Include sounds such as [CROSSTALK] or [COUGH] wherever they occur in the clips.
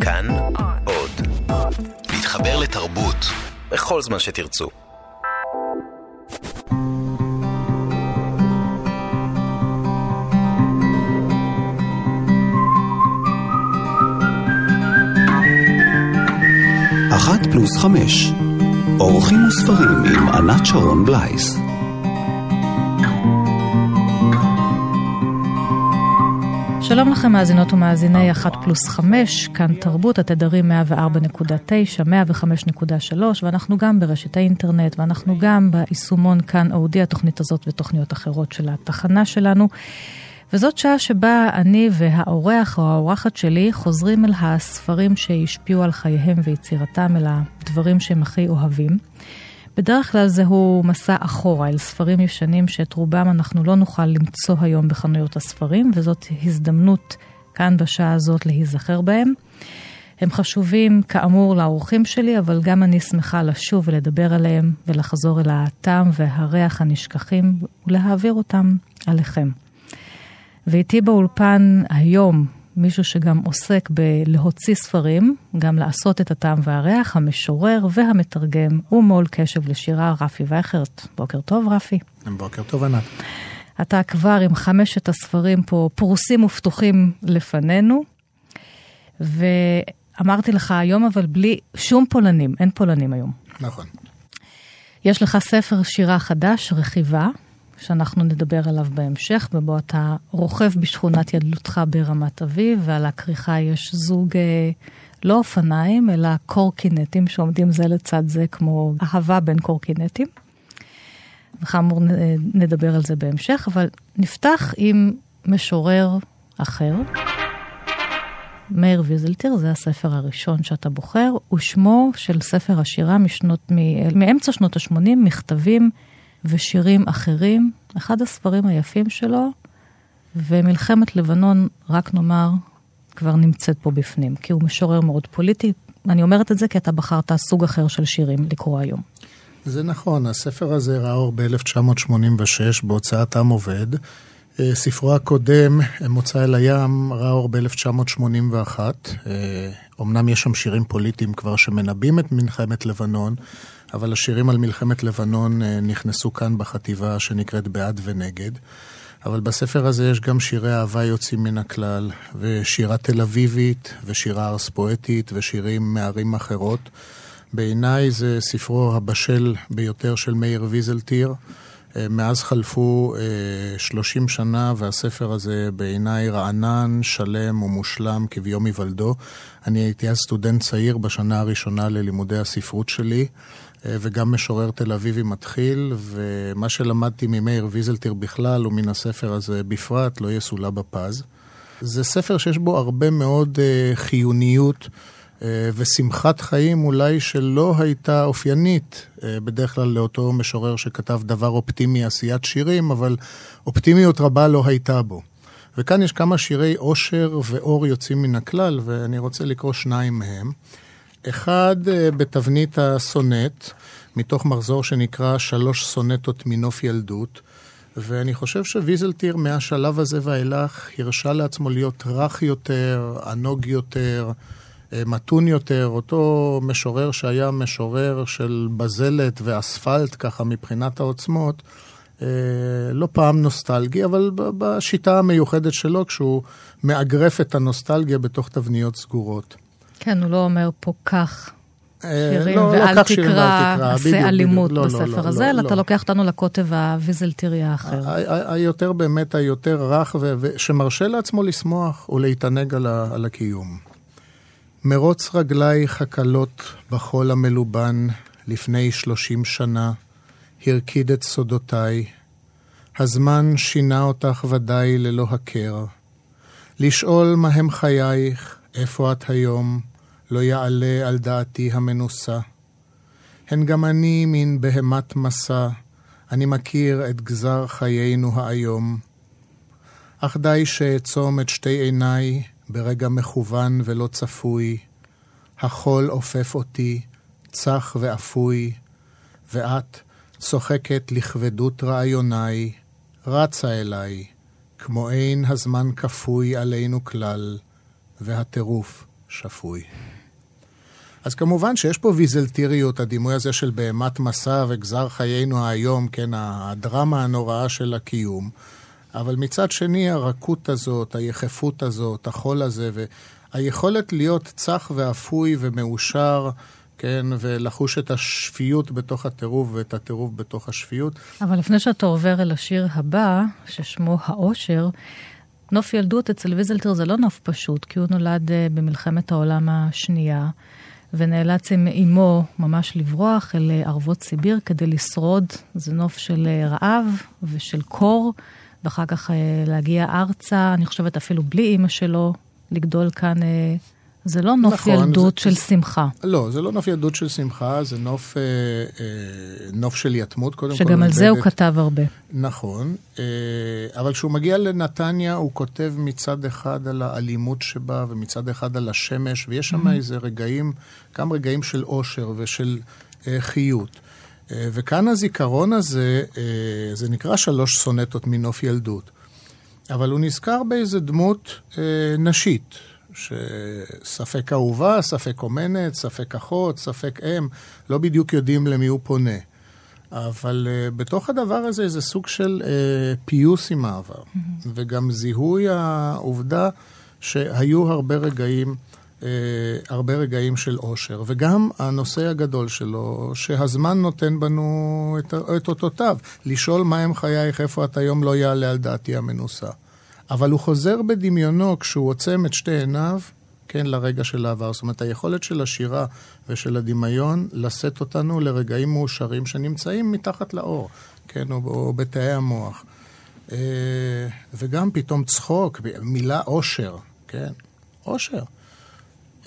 כאן עוד. להתחבר לתרבות בכל זמן שתרצו. אחת פלוס חמש. אורחים וספרים עם ענת שרון בלייס. שלום לכם מאזינות ומאזיני 1 פלוס 5, כאן תרבות, התדרים 104.9, 105.3, ואנחנו גם ברשת האינטרנט, ואנחנו גם ביישומון כאן אודי, התוכנית הזאת ותוכניות אחרות של התחנה שלנו. וזאת שעה שבה אני והאורח או האורחת שלי חוזרים אל הספרים שהשפיעו על חייהם ויצירתם, אל הדברים שהם הכי אוהבים. בדרך כלל זהו מסע אחורה אל ספרים ישנים שאת רובם אנחנו לא נוכל למצוא היום בחנויות הספרים, וזאת הזדמנות כאן בשעה הזאת להיזכר בהם. הם חשובים כאמור לאורחים שלי, אבל גם אני שמחה לשוב ולדבר עליהם ולחזור אל הטעם והריח הנשכחים ולהעביר אותם עליכם. ואיתי באולפן היום מישהו שגם עוסק בלהוציא ספרים, גם לעשות את הטעם והריח, המשורר והמתרגם ומו"ל קשב לשירה רפי וייכרט. בוקר טוב, רפי. בוקר טוב, ענת. אתה כבר עם חמשת הספרים פה פרוסים ופתוחים לפנינו, ואמרתי לך היום, אבל בלי שום פולנים, אין פולנים היום. נכון. יש לך ספר שירה חדש, רכיבה, שאנחנו נדבר עליו בהמשך, ובו אתה רוכב בשכונת ילדותך ברמת אביב, ועל הכריכה יש זוג אה, לא אופניים, אלא קורקינטים שעומדים זה לצד זה כמו אהבה בין קורקינטים. וכאמור נדבר על זה בהמשך, אבל נפתח עם משורר אחר. מאיר ויזלטיר, זה הספר הראשון שאתה בוחר, ושמו של ספר השירה משנות, מאמצע שנות ה-80, מכתבים ושירים אחרים. אחד הספרים היפים שלו, ומלחמת לבנון, רק נאמר, כבר נמצאת פה בפנים, כי הוא משורר מאוד פוליטי. אני אומרת את זה כי אתה בחרת סוג אחר של שירים לקרוא היום. זה נכון, הספר הזה ראה אור ב-1986 בהוצאת עם עובד. אה, ספרו הקודם, מוצא אל הים, ראה אור ב-1981. אמנם יש שם שירים פוליטיים כבר שמנבאים את מלחמת לבנון, אבל השירים על מלחמת לבנון אה, נכנסו כאן בחטיבה שנקראת בעד ונגד. אבל בספר הזה יש גם שירי אהבה יוצאים מן הכלל, ושירה תל אביבית, ושירה ארס פואטית, ושירים מערים אחרות. בעיניי זה ספרו הבשל ביותר של מאיר ויזלטיר. אה, מאז חלפו 30 אה, שנה, והספר הזה בעיניי רענן, שלם ומושלם כביום היוולדו. אני הייתי אז סטודנט צעיר בשנה הראשונה ללימודי הספרות שלי. אה, וגם משורר תל אביבי מתחיל, ומה שלמדתי ממאיר ויזלטיר בכלל ומן הספר הזה בפרט, לא יסולא בפז. זה ספר שיש בו הרבה מאוד uh, חיוניות uh, ושמחת חיים אולי שלא הייתה אופיינית בדרך כלל לאותו משורר שכתב דבר אופטימי, עשיית שירים, אבל אופטימיות רבה לא הייתה בו. וכאן יש כמה שירי עושר ואור יוצאים מן הכלל, ואני רוצה לקרוא שניים מהם. אחד אה, בתבנית הסונט, מתוך מחזור שנקרא שלוש סונטות מנוף ילדות, ואני חושב שוויזלטיר מהשלב הזה ואילך הרשה לעצמו להיות רך יותר, ענוג יותר, אה, מתון יותר, אותו משורר שהיה משורר של בזלת ואספלט ככה מבחינת העוצמות, אה, לא פעם נוסטלגי, אבל בשיטה המיוחדת שלו, כשהוא מאגרף את הנוסטלגיה בתוך תבניות סגורות. כן, הוא לא אומר פה כך אה, שירים, לא, לא ואל לא תקרא, עשה אלימות לא, בספר לא, הזה, אלא לא, אתה לא. לוקח אותנו לקוטב הוויזלטירי האחר. היותר באמת, היותר רך, שמרשה לעצמו לשמוח ולהתענג על, על הקיום. מרוץ רגלייך הקלות בחול המלובן לפני שלושים שנה, הרקיד את סודותיי. הזמן שינה אותך ודאי ללא הכר. לשאול מהם חייך, איפה את היום, לא יעלה על דעתי המנוסה. הן גם אני מין בהמת מסע, אני מכיר את גזר חיינו האיום. אך די שאעצום את שתי עיניי ברגע מכוון ולא צפוי, החול עופף אותי, צח ואפוי, ואת צוחקת לכבדות רעיוניי, רצה אליי, כמו אין הזמן כפוי עלינו כלל, והטירוף שפוי. אז כמובן שיש פה ויזלטיריות, הדימוי הזה של בהמת מסע וגזר חיינו היום, כן, הדרמה הנוראה של הקיום. אבל מצד שני, הרכות הזאת, היחפות הזאת, החול הזה, והיכולת להיות צח ואפוי ומאושר, כן, ולחוש את השפיות בתוך הטירוף ואת הטירוף בתוך השפיות. אבל לפני שאתה עובר אל השיר הבא, ששמו האושר, נוף ילדות אצל ויזלטר זה לא נוף פשוט, כי הוא נולד אה, במלחמת העולם השנייה. ונאלץ עם אמו ממש לברוח אל אה, ערבות סיביר כדי לשרוד. זה נוף של אה, רעב ושל קור, ואחר כך להגיע ארצה, אני חושבת אפילו בלי אימא שלו, לגדול כאן זה לא נוף נכון, ילדות זה, של שמחה. לא, זה לא נוף ילדות של שמחה, זה נוף, אה, אה, נוף של יתמות, קודם כל. שגם על זה הוא כתב הרבה. נכון, אה, אבל כשהוא מגיע לנתניה, הוא כותב מצד אחד על האלימות שבה, ומצד אחד על השמש, ויש שם mm-hmm. איזה רגעים, גם רגעים של אושר ושל אה, חיות. אה, וכאן הזיכרון הזה, אה, זה נקרא שלוש סונטות מנוף ילדות. אבל הוא נזכר באיזה דמות אה, נשית, שספק אהובה, ספק אומנת, ספק אחות, ספק אם, לא בדיוק יודעים למי הוא פונה. אבל uh, בתוך הדבר הזה זה סוג של uh, פיוס עם העבר, mm-hmm. וגם זיהוי העובדה שהיו הרבה רגעים, uh, הרבה רגעים של אושר, וגם הנושא הגדול שלו, שהזמן נותן בנו את, את אותותיו, לשאול מהם חייך, איפה את היום לא יעלה על דעתי המנוסה. אבל הוא חוזר בדמיונו כשהוא עוצם את שתי עיניו, כן, לרגע של העבר. זאת אומרת, היכולת של השירה ושל הדמיון לשאת אותנו לרגעים מאושרים שנמצאים מתחת לאור, כן, או, או בתאי המוח. אה, וגם פתאום צחוק, מילה אושר, כן, אושר.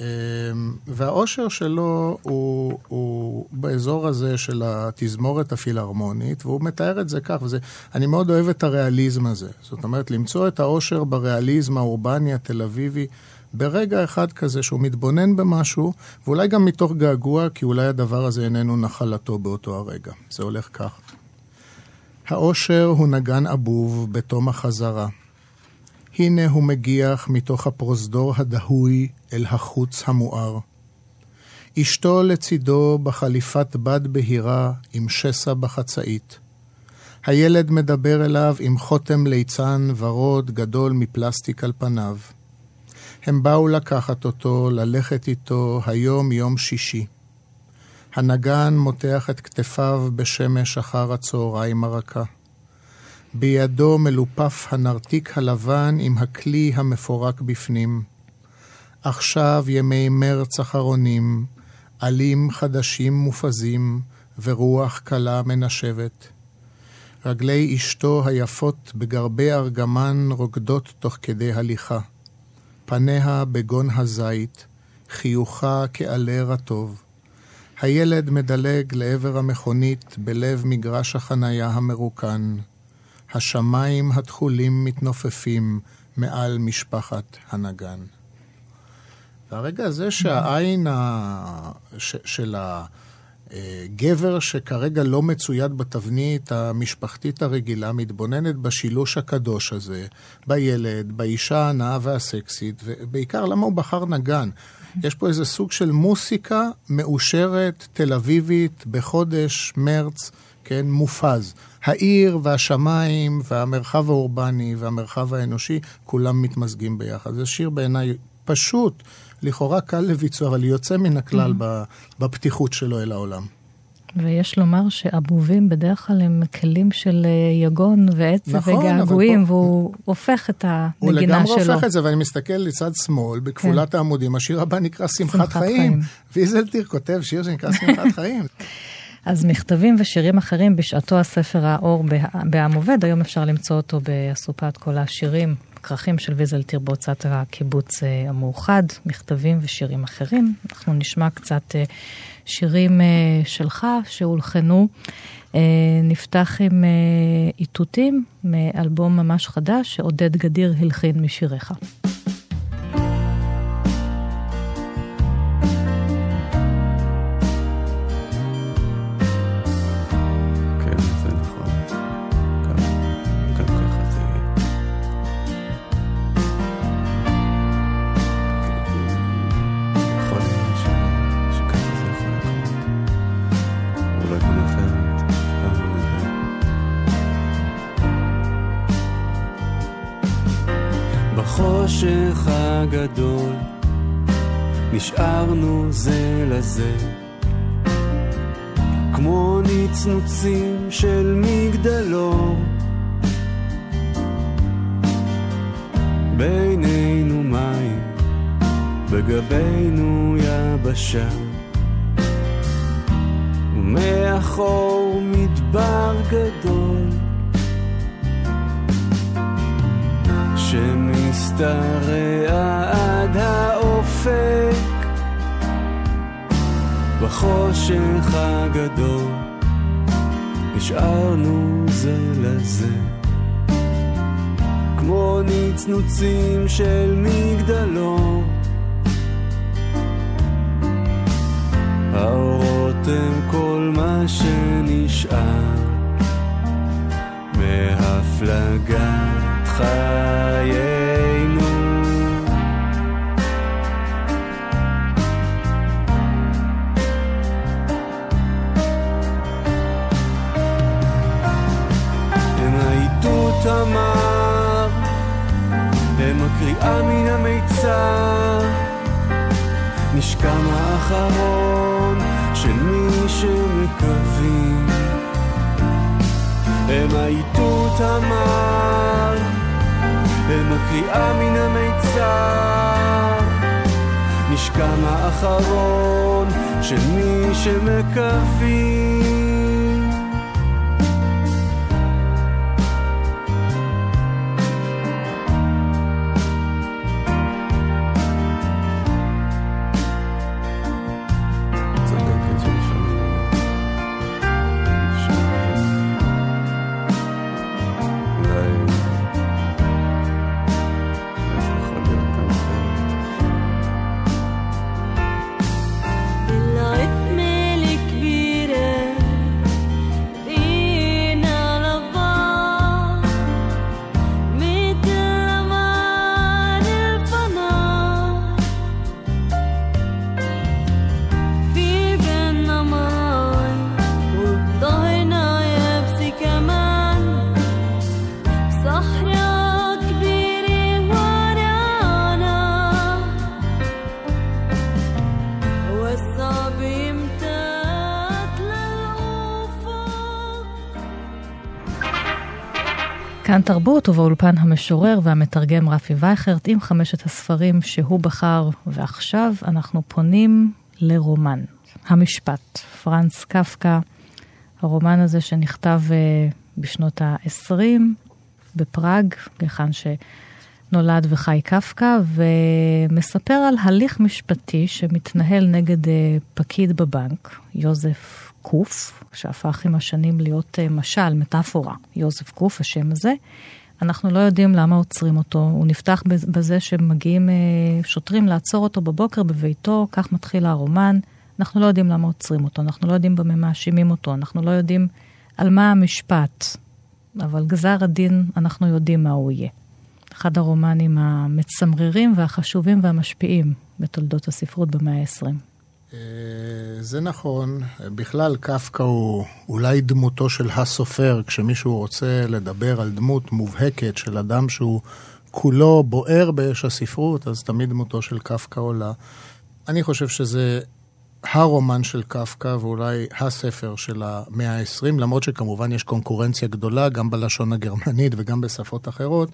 אמ, והאושר שלו הוא, הוא באזור הזה של התזמורת הפילהרמונית, והוא מתאר את זה כך, וזה, אני מאוד אוהב את הריאליזם הזה. זאת אומרת, למצוא את האושר בריאליזם האורבני התל אביבי, ברגע אחד כזה שהוא מתבונן במשהו, ואולי גם מתוך געגוע, כי אולי הדבר הזה איננו נחלתו באותו הרגע. זה הולך כך. האושר הוא נגן אבוב בתום החזרה. הנה הוא מגיח מתוך הפרוזדור הדהוי אל החוץ המואר. אשתו לצידו בחליפת בד בהירה עם שסע בחצאית. הילד מדבר אליו עם חותם ליצן ורוד גדול מפלסטיק על פניו. הם באו לקחת אותו, ללכת איתו, היום יום שישי. הנגן מותח את כתפיו בשמש אחר הצהריים הרכה. בידו מלופף הנרתיק הלבן עם הכלי המפורק בפנים. עכשיו ימי מרץ אחרונים, עלים חדשים מופזים, ורוח קלה מנשבת. רגלי אשתו היפות בגרבי ארגמן רוקדות תוך כדי הליכה. פניה בגון הזית, חיוכה כעלה רטוב. הילד מדלג לעבר המכונית בלב מגרש החניה המרוקן. השמיים התכולים מתנופפים מעל משפחת הנגן. והרגע הזה שהעין ה... ש... של הגבר שכרגע לא מצויד בתבנית המשפחתית הרגילה, מתבוננת בשילוש הקדוש הזה, בילד, באישה הנאה והסקסית, ובעיקר למה הוא בחר נגן. יש פה איזה סוג של מוסיקה מאושרת, תל אביבית, בחודש מרץ, כן, מופז. העיר והשמיים והמרחב האורבני והמרחב האנושי, כולם מתמזגים ביחד. זה שיר בעיניי פשוט, לכאורה קל לביצוע, אבל יוצא מן הכלל mm-hmm. בפתיחות שלו אל העולם. ויש לומר שאבובים בדרך כלל הם כלים של אה, יגון ועצב נכון, וגעגועים, פה... והוא הופך את הנגינה שלו. הוא לגמרי הופך את זה, ואני מסתכל לצד שמאל, בכפולת כן. העמודים, השיר הבא נקרא שמחת, שמחת חיים. חיים. ויזלטיר כותב שיר שנקרא שמחת [LAUGHS] חיים. אז מכתבים ושירים אחרים, בשעתו הספר האור בעם עובד, היום אפשר למצוא אותו באסופת כל השירים, כרכים של ויזלטיר בהוצאת הקיבוץ אה, המאוחד, מכתבים ושירים אחרים. אנחנו נשמע קצת אה, שירים אה, שלך שהולחנו. נפתח עם איתותים מאלבום ממש חדש שעודד גדיר הלחין משיריך. זה לזה. כמו נצנוצים של מגדלור. בינינו מים, בגבינו יבשה. ומאחור מדבר גדול שמשתרע בחושך הגדול. נשארנו זה לזה. כמו נצנוצים של מגדלור. האורות הם כל מה שנשאר מהפלגת חיינו. הקריאה מן המיצר, נשכם האחרון של מי שמקווים. הם האיתות המר, הם הקריאה מן המיצר. נשכם האחרון של מי שמקווים. כאן תרבות ובאולפן המשורר והמתרגם רפי וייכרט עם חמשת הספרים שהוא בחר, ועכשיו אנחנו פונים לרומן, המשפט, פרנץ קפקא, הרומן הזה שנכתב אה, בשנות ה-20 בפראג, היכן שנולד וחי קפקא, ומספר על הליך משפטי שמתנהל נגד אה, פקיד בבנק, יוזף קוף, שהפך עם השנים להיות אה, משל, מטאפורה, יוזף קוף, השם הזה. אנחנו לא יודעים למה עוצרים אותו. הוא נפתח בז- בזה שמגיעים אה, שוטרים לעצור אותו בבוקר בביתו, כך מתחיל הרומן. אנחנו לא יודעים למה עוצרים אותו, אנחנו לא יודעים במה מאשימים אותו, אנחנו לא יודעים על מה המשפט, אבל גזר הדין, אנחנו יודעים מה הוא יהיה. אחד הרומנים המצמררים והחשובים והמשפיעים בתולדות הספרות במאה ה-20. אה, זה נכון, בכלל קפקא הוא אולי דמותו של הסופר, כשמישהו רוצה לדבר על דמות מובהקת של אדם שהוא כולו בוער באש הספרות, אז תמיד דמותו של קפקא עולה. אני חושב שזה הרומן של קפקא ואולי הספר של המאה ה-20, למרות שכמובן יש קונקורנציה גדולה גם בלשון הגרמנית וגם בשפות אחרות.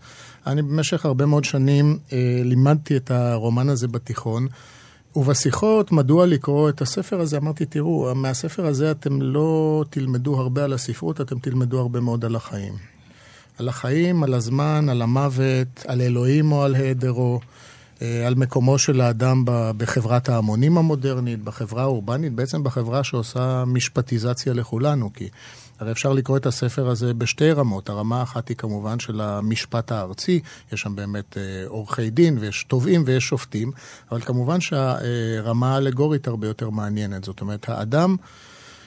אני במשך הרבה מאוד שנים אה, לימדתי את הרומן הזה בתיכון. ובשיחות, מדוע לקרוא את הספר הזה, אמרתי, תראו, מהספר הזה אתם לא תלמדו הרבה על הספרות, אתם תלמדו הרבה מאוד על החיים. על החיים, על הזמן, על המוות, על אלוהים או על היעדרו, אה, על מקומו של האדם בחברת ההמונים המודרנית, בחברה האורבנית, בעצם בחברה שעושה משפטיזציה לכולנו, כי הרי אפשר לקרוא את הספר הזה בשתי רמות. הרמה האחת היא כמובן של המשפט הארצי, יש שם באמת אה, עורכי דין ויש תובעים ויש שופטים, אבל כמובן שהרמה האלגורית הרבה יותר מעניינת. זאת אומרת, האדם...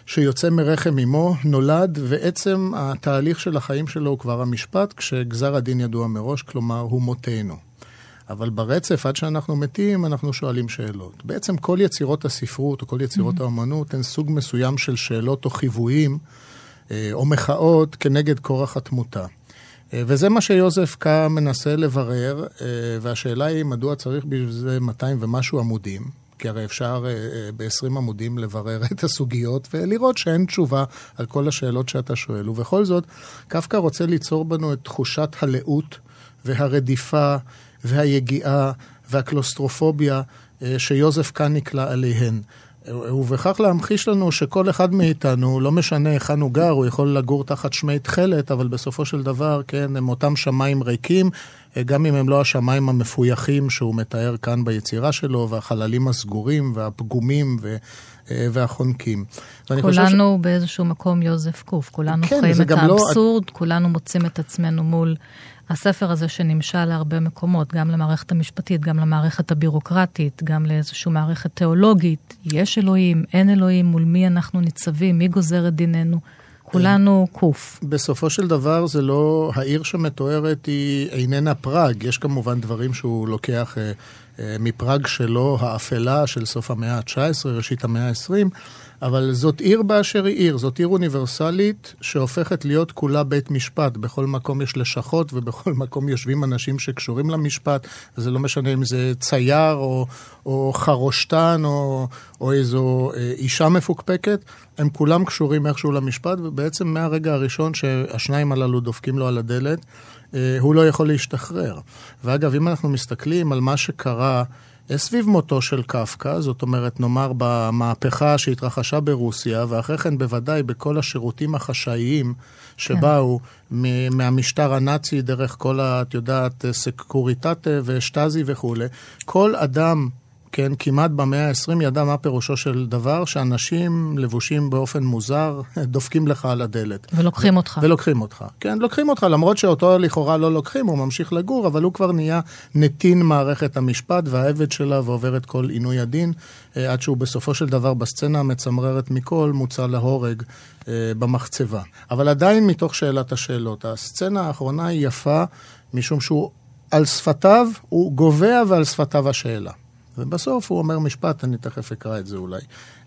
שיוצא מרחם אמו, נולד, ועצם התהליך של החיים שלו הוא כבר המשפט, כשגזר הדין ידוע מראש, כלומר, הוא מותנו. אבל ברצף, עד שאנחנו מתים, אנחנו שואלים שאלות. בעצם כל יצירות הספרות, או כל יצירות mm-hmm. האמנות, הן סוג מסוים של שאלות או חיוויים, או מחאות כנגד כורח התמותה. אה, וזה מה שיוזף קא מנסה לברר, אה, והשאלה היא מדוע צריך בשביל זה 200 ומשהו עמודים, כי הרי אפשר ב-20 עמודים לברר [LAUGHS] את הסוגיות ולראות שאין תשובה על כל השאלות שאתה שואל. ובכל זאת, קפקא רוצה ליצור בנו את תחושת הלאות והרדיפה והיגיעה והקלוסטרופוביה אה, שיוזף קאן נקלע עליהן. ובכך להמחיש לנו שכל אחד מאיתנו, לא משנה היכן הוא גר, הוא יכול לגור תחת שמי תכלת, אבל בסופו של דבר, כן, הם אותם שמיים ריקים, גם אם הם לא השמיים המפויחים שהוא מתאר כאן ביצירה שלו, והחללים הסגורים והפגומים ו... אה, והחונקים. כולנו ש... באיזשהו מקום יוזף קוף, כולנו כן, חיים את האבסורד, לא... כולנו מוצאים את עצמנו מול הספר הזה שנמשל להרבה מקומות, גם למערכת המשפטית, גם למערכת הבירוקרטית, גם לאיזושהי מערכת תיאולוגית. יש אלוהים, אין אלוהים, מול מי אנחנו ניצבים, מי גוזר את דיננו. כולנו קוף. בסופו של דבר זה לא, העיר שמתוארת היא איננה פראג, יש כמובן דברים שהוא לוקח אה, מפראג שלו, האפלה של סוף המאה ה-19, ראשית המאה ה-20, אבל זאת עיר באשר היא עיר, זאת עיר אוניברסלית שהופכת להיות כולה בית משפט. בכל מקום יש לשכות ובכל [LAUGHS] מקום יושבים אנשים שקשורים למשפט, וזה לא משנה אם זה צייר או, או חרושתן או, או איזו אה, אישה מפוקפקת, הם כולם קשורים איכשהו למשפט, ובעצם מהרגע הראשון שהשניים הללו דופקים לו על הדלת, אה, הוא לא יכול להשתחרר. ואגב, אם אנחנו מסתכלים על מה שקרה סביב מותו של קפקא, זאת אומרת, נאמר במהפכה שהתרחשה ברוסיה, ואחרי כן בוודאי בכל השירותים החשאיים שבאו כן. מהמשטר הנאצי דרך כל, ה, את יודעת, סקוריטטה ושטאזי וכולי, כל אדם כן, כמעט במאה ה-20 ידע מה פירושו של דבר, שאנשים לבושים באופן מוזר [LAUGHS] דופקים לך על הדלת. ולוקחים אותך. ולוקחים אותך. כן, לוקחים אותך, למרות שאותו לכאורה לא לוקחים, הוא ממשיך לגור, אבל הוא כבר נהיה נתין מערכת המשפט והעבד שלה ועובר את כל עינוי הדין, אה, עד שהוא בסופו של דבר, בסצנה המצמררת מכל, מוצא להורג אה, במחצבה. אבל עדיין מתוך שאלת השאלות, הסצנה האחרונה היא יפה, משום שהוא על שפתיו, הוא גובע ועל שפתיו השאלה. ובסוף הוא אומר משפט, אני תכף אקרא את זה אולי.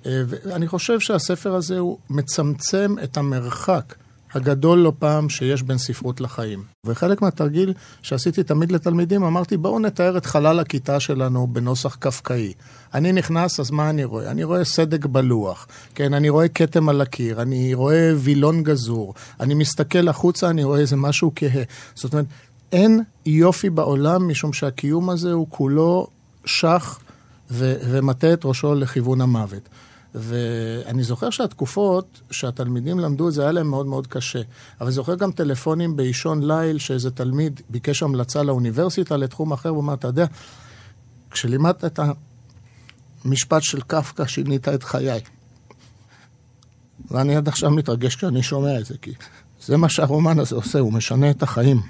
אה, ואני חושב שהספר הזה הוא מצמצם את המרחק הגדול לא פעם שיש בין ספרות לחיים. וחלק מהתרגיל שעשיתי תמיד לתלמידים, אמרתי, בואו נתאר את חלל הכיתה שלנו בנוסח קפקאי. אני נכנס, אז מה אני רואה? אני רואה סדק בלוח, כן, אני רואה כתם על הקיר, אני רואה וילון גזור, אני מסתכל החוצה, אני רואה איזה משהו כהה. זאת אומרת, אין יופי בעולם, משום שהקיום הזה הוא כולו שח ו- ומטה את ראשו לכיוון המוות. ואני זוכר שהתקופות שהתלמידים למדו זה היה להם מאוד מאוד קשה. אבל אני זוכר גם טלפונים באישון ליל, שאיזה תלמיד ביקש המלצה לאוניברסיטה לתחום אחר, הוא אמר, אתה יודע, כשלימדת את המשפט של קפקא, שינית את חיי. ואני עד עכשיו מתרגש כשאני שומע את זה, כי זה מה שהרומן הזה עושה, הוא משנה את החיים.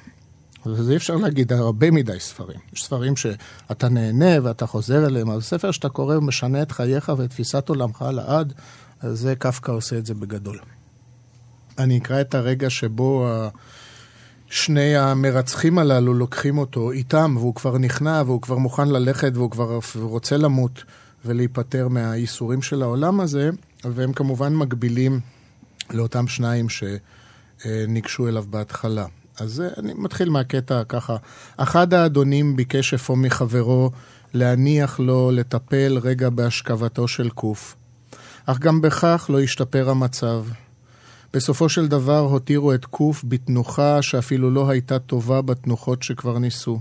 וזה אי אפשר להגיד הרבה מדי ספרים. יש ספרים שאתה נהנה ואתה חוזר אליהם, אבל ספר שאתה קורא ומשנה את חייך ואת תפיסת עולמך לעד, אז זה קפקא עושה את זה בגדול. אני אקרא את הרגע שבו שני המרצחים הללו לוקחים אותו איתם, והוא כבר נכנע, והוא כבר מוכן ללכת, והוא כבר רוצה למות ולהיפטר מהייסורים של העולם הזה, והם כמובן מקבילים לאותם שניים שניגשו אליו בהתחלה. אז אני מתחיל מהקטע ככה. אחד האדונים ביקש אפוא מחברו להניח לו לטפל רגע בהשכבתו של קוף. אך גם בכך לא השתפר המצב. בסופו של דבר הותירו את קוף בתנוחה שאפילו לא הייתה טובה בתנוחות שכבר ניסו.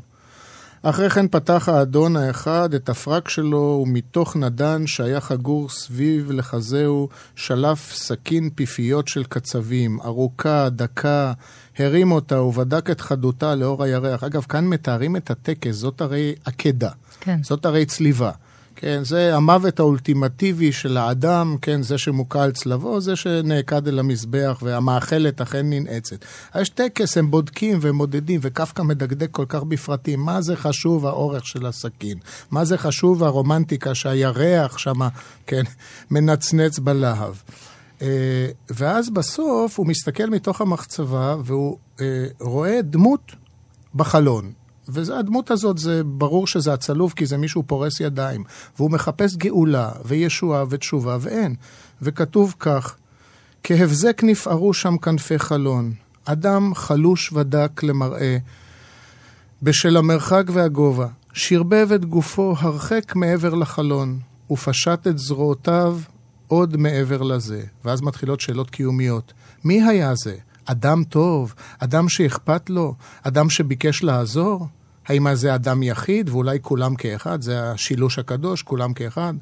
אחרי כן פתח האדון האחד את הפרק שלו, ומתוך נדן שהיה חגור סביב לחזהו, שלף סכין פיפיות של קצבים, ארוכה, דקה, הרים אותה ובדק את חדותה לאור הירח. אגב, כאן מתארים את הטקס, זאת הרי עקדה. כן. זאת הרי צליבה. כן, זה המוות האולטימטיבי של האדם, כן, זה שמוכה על צלבו, זה שנעקד אל המזבח והמאכלת אכן ננעצת. יש טקס, הם בודקים ומודדים, וקפקא מדקדק כל כך בפרטים. מה זה חשוב האורך של הסכין? מה זה חשוב הרומנטיקה שהירח שם, כן, [LAUGHS] מנצנץ בלהב? אה, ואז בסוף הוא מסתכל מתוך המחצבה והוא אה, רואה דמות בחלון. והדמות הזאת, זה ברור שזה הצלוב, כי זה מישהו פורס ידיים. והוא מחפש גאולה, וישועה, ותשובה, ואין. וכתוב כך, כהבזק נפערו שם כנפי חלון, אדם חלוש ודק למראה, בשל המרחק והגובה, שרבב את גופו הרחק מעבר לחלון, ופשט את זרועותיו עוד מעבר לזה. ואז מתחילות שאלות קיומיות. מי היה זה? אדם טוב? אדם שאכפת לו? אדם שביקש לעזור? האם זה אדם יחיד ואולי כולם כאחד? זה השילוש הקדוש, כולם כאחד?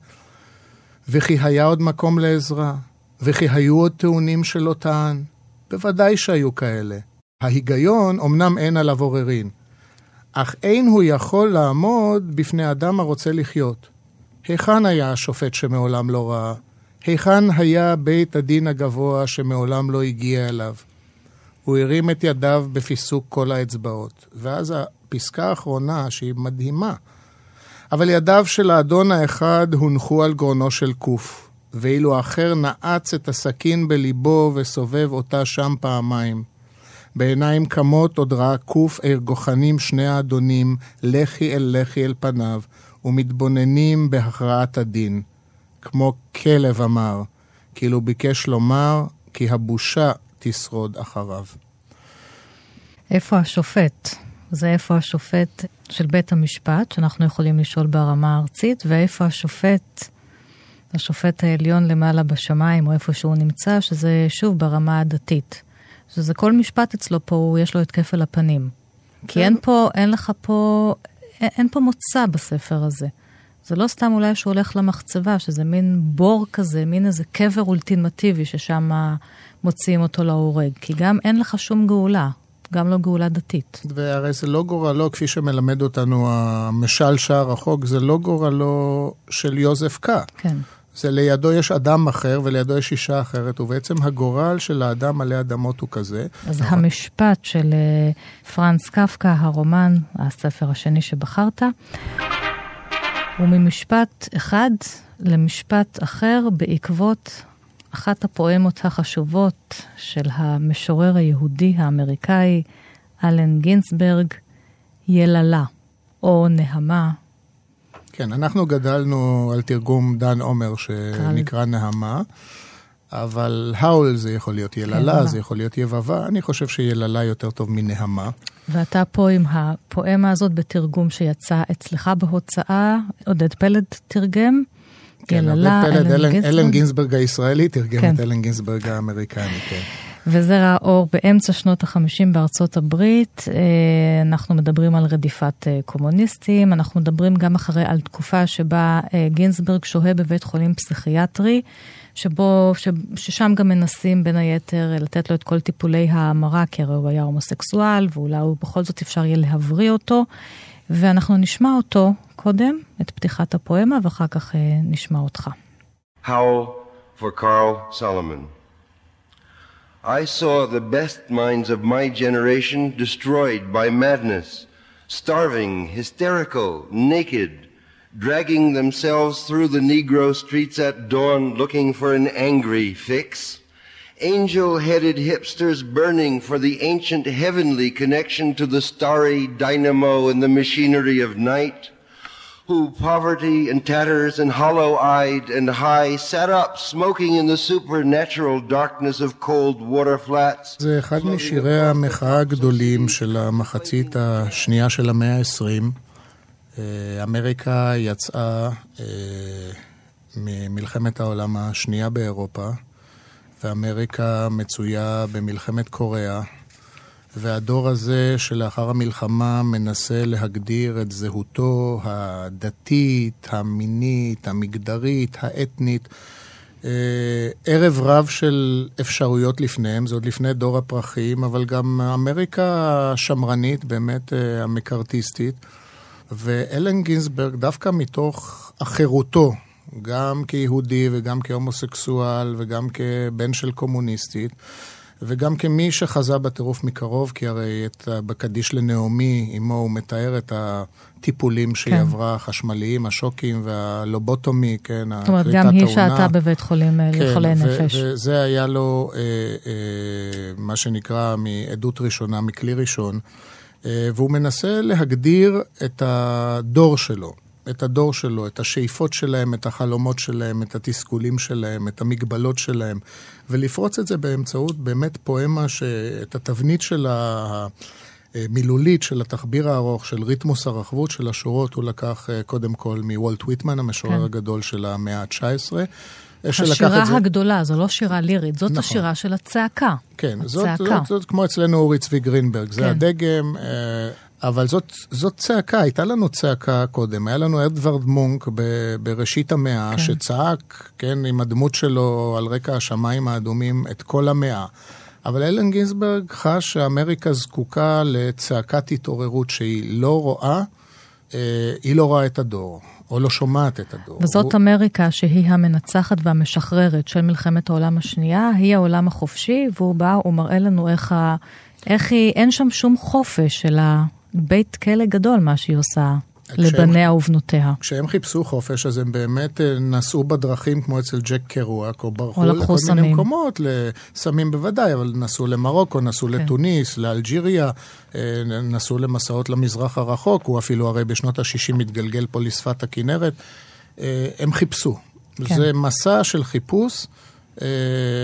וכי היה עוד מקום לעזרה? וכי היו עוד טעונים שלא טען? בוודאי שהיו כאלה. ההיגיון אמנם אין עליו עוררין, אך אין הוא יכול לעמוד בפני אדם הרוצה לחיות. היכן היה השופט שמעולם לא ראה? היכן היה בית הדין הגבוה שמעולם לא הגיע אליו? הוא הרים את ידיו בפיסוק כל האצבעות. ואז הפסקה האחרונה, שהיא מדהימה, אבל ידיו של האדון האחד הונחו על גרונו של קוף, ואילו האחר נעץ את הסכין בליבו וסובב אותה שם פעמיים. בעיניים קמות עוד ראה קוף ארגוחנים שני האדונים, לחי אל לחי אל פניו, ומתבוננים בהכרעת הדין. כמו כלב אמר, כאילו ביקש לומר, כי הבושה תשרוד אחריו. איפה השופט? זה איפה השופט של בית המשפט, שאנחנו יכולים לשאול ברמה הארצית, ואיפה השופט, השופט העליון למעלה בשמיים, או איפה שהוא נמצא, שזה שוב ברמה הדתית. שזה כל משפט אצלו פה, הוא, יש לו את כפל הפנים. כי אין פה, אין לך פה, אין, אין פה מוצא בספר הזה. זה לא סתם אולי שהוא הולך למחצבה, שזה מין בור כזה, מין איזה קבר אולטימטיבי ששם מוציאים אותו להורג. כי גם אין לך שום גאולה, גם לא גאולה דתית. והרי זה לא גורלו, כפי שמלמד אותנו המשל שער החוק, זה לא גורלו של יוזף קה. כן. זה לידו יש אדם אחר ולידו יש אישה אחרת, ובעצם הגורל של האדם עלי אדמות הוא כזה. אז המשפט של אה, פרנס קפקא, הרומן, הספר השני שבחרת, הוא ממשפט אחד למשפט אחר בעקבות אחת הפואמות החשובות של המשורר היהודי האמריקאי אלן גינסברג, יללה, או נהמה. כן, אנחנו גדלנו על תרגום דן עומר שנקרא נהמה, אבל האול זה יכול להיות יללה. זה יכול להיות יבבה, אני חושב שיללה יותר טוב מנהמה. ואתה פה עם הפואמה הזאת בתרגום שיצא אצלך בהוצאה, עודד פלד תרגם. כן, יללה, פלד, אלן אלן, גינסברג. אלן גינסברג הישראלי תרגם כן. את אלן גינסברג האמריקני, כן. וזה ראה אור באמצע שנות החמישים בארצות הברית. אה, אנחנו מדברים על רדיפת אה, קומוניסטים, אנחנו מדברים גם אחרי על תקופה שבה אה, גינזברג שוהה בבית חולים פסיכיאטרי, שבו, ש, ששם גם מנסים בין היתר לתת לו את כל טיפולי ההמרה, כי הרי הוא היה הומוסקסואל, ואולי הוא בכל זאת אפשר יהיה להבריא אותו. ואנחנו נשמע אותו קודם, את פתיחת הפואמה, ואחר כך אה, נשמע אותך. Howl for Carl Solomon. I saw the best minds of my generation destroyed by madness, starving, hysterical, naked, dragging themselves through the Negro streets at dawn looking for an angry fix. Angel headed hipsters burning for the ancient heavenly connection to the starry dynamo and the machinery of night who, poverty and tatters and hollow eyed and high, sat up smoking in the supernatural darkness of cold water flats. זה אחד משירי המחאה הגדולים של המחצית השנייה של המאה ה-20. אמריקה יצאה אה, ממלחמת העולם השנייה באירופה, ואמריקה מצויה במלחמת קוריאה, והדור הזה שלאחר המלחמה מנסה להגדיר את זהותו הדתית, המינית, המגדרית, האתנית. אה, ערב רב של אפשרויות לפניהם, זה עוד לפני דור הפרחים, אבל גם אמריקה השמרנית, באמת אה, המקארתיסטית. ואלן גינסברג, דווקא מתוך החירותו, גם כיהודי וגם כהומוסקסואל וגם כבן של קומוניסטית, וגם כמי שחזה בטירוף מקרוב, כי הרי את, בקדיש לנעמי, אמו הוא מתאר את הטיפולים שהיא כן. עברה, החשמליים, השוקים והלובוטומי, כן, זאת אומרת, הכריתת גם היא העונה. שהתה בבית חולים אה, לחולי ו- נפש. וזה היה לו, אה, אה, מה שנקרא, מעדות ראשונה, מכלי ראשון, אה, והוא מנסה להגדיר את הדור שלו. את הדור שלו, את השאיפות שלהם, את החלומות שלהם, את התסכולים שלהם, את המגבלות שלהם, ולפרוץ את זה באמצעות באמת פואמה שאת התבנית של ה... מילולית של התחביר הארוך, של ריתמוס הרחבות של השורות, הוא לקח אה, קודם כל מוולט ויטמן, המשורר כן. הגדול של המאה ה-19. אה, השירה זה- הגדולה, זו לא שירה לירית, זאת נכון. השירה של הצעקה. כן, זאת, הצעקה. זאת, זאת כמו אצלנו אורי צבי גרינברג, זה כן. הדגם, אה, אבל זאת, זאת צעקה, הייתה לנו צעקה קודם, היה לנו אדוארד מונק ב, בראשית המאה, כן. שצעק, כן, עם הדמות שלו על רקע השמיים האדומים את כל המאה. אבל אלן גינזברג חש שאמריקה זקוקה לצעקת התעוררות שהיא לא רואה, אה, היא לא רואה את הדור, או לא שומעת את הדור. וזאת הוא- אמריקה שהיא המנצחת והמשחררת של מלחמת העולם השנייה, היא העולם החופשי, והוא בא ומראה לנו איך, ה... איך היא, אין שם שום חופש, אלא בית כלא גדול מה שהיא עושה כשהם- לבניה ובנותיה. כשהם חיפשו חופש, אז הם באמת אה, נסעו בדרכים כמו אצל ג'ק קרואק, או ברחו לכל מיני סמים. מקומות, לסמים בוודאי, אבל נסעו למרוקו, נסעו כן. לתוניס, לאלג'יריה, אה, נסעו למסעות למזרח הרחוק, הוא אפילו הרי בשנות ה-60 מתגלגל פה לשפת הכנרת. אה, הם חיפשו. כן. זה מסע של חיפוש. אה,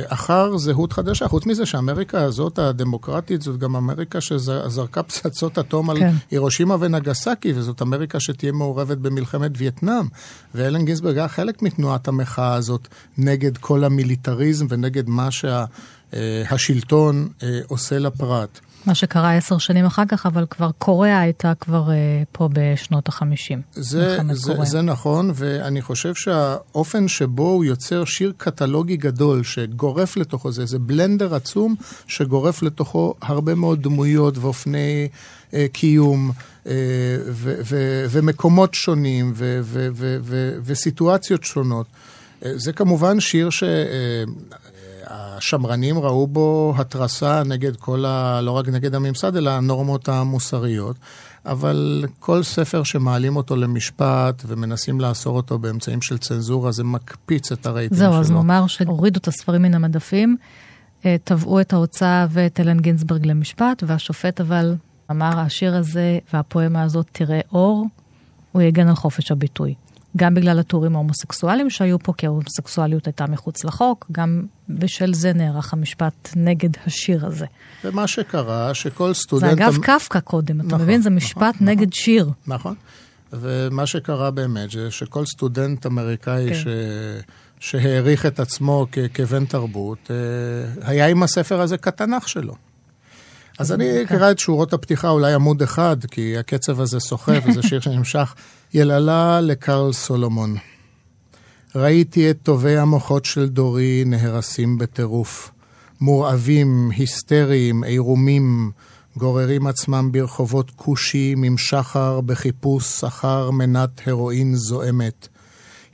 אחר זהות חדשה. חוץ מזה שאמריקה הזאת, הדמוקרטית, זאת גם אמריקה שזרקה פצצות אטום על כן. הירושימה ונגסקי, וזאת אמריקה שתהיה מעורבת במלחמת וייטנאם. ואלן גינזברג היה חלק מתנועת המחאה הזאת נגד כל המיליטריזם ונגד מה שהשלטון עושה לפרט. מה שקרה עשר שנים אחר כך, אבל כבר קוריאה הייתה כבר אה, פה בשנות החמישים. זה, זה, זה נכון, ואני חושב שהאופן שבו הוא יוצר שיר קטלוגי גדול, שגורף לתוכו, זה איזה בלנדר עצום, שגורף לתוכו הרבה מאוד דמויות ואופני אה, קיום. אה, ו- ו- ומקומות שונים ו- ו- ו- ו- וסיטואציות שונות. אה, זה כמובן שיר ש... אה, השמרנים ראו בו התרסה נגד כל ה... לא רק נגד הממסד, אלא הנורמות המוסריות. אבל כל ספר שמעלים אותו למשפט ומנסים לאסור אותו באמצעים של צנזורה, זה מקפיץ את הרייטינג זהו, שלו. אז נאמר שהורידו את הספרים מן המדפים, אה, תבעו את ההוצאה ואת אלן גינזברג למשפט, והשופט אבל אמר, השיר הזה והפואמה הזאת תראה אור, הוא יגן על חופש הביטוי. גם בגלל הטורים ההומוסקסואליים שהיו פה, כי ההומוסקסואליות הייתה מחוץ לחוק, גם בשל זה נערך המשפט נגד השיר הזה. ומה שקרה, שכל סטודנט... זה אגב קפקא קודם, אתה נכון, מבין? זה נכון, משפט נכון. נגד שיר. נכון. ומה שקרה באמת, זה שכל סטודנט אמריקאי כן. ש... שהעריך את עצמו כ... כבן תרבות, אה, היה עם הספר הזה כתנ"ך שלו. אז אני אקרא את שורות הפתיחה, אולי עמוד אחד, כי הקצב הזה סוחב, [LAUGHS] וזה שיר שנמשך. יללה לקרל סולומון. ראיתי את טובי המוחות של דורי נהרסים בטירוף. מורעבים, היסטריים, עירומים, גוררים עצמם ברחובות כושים עם שחר בחיפוש אחר מנת הרואין זועמת.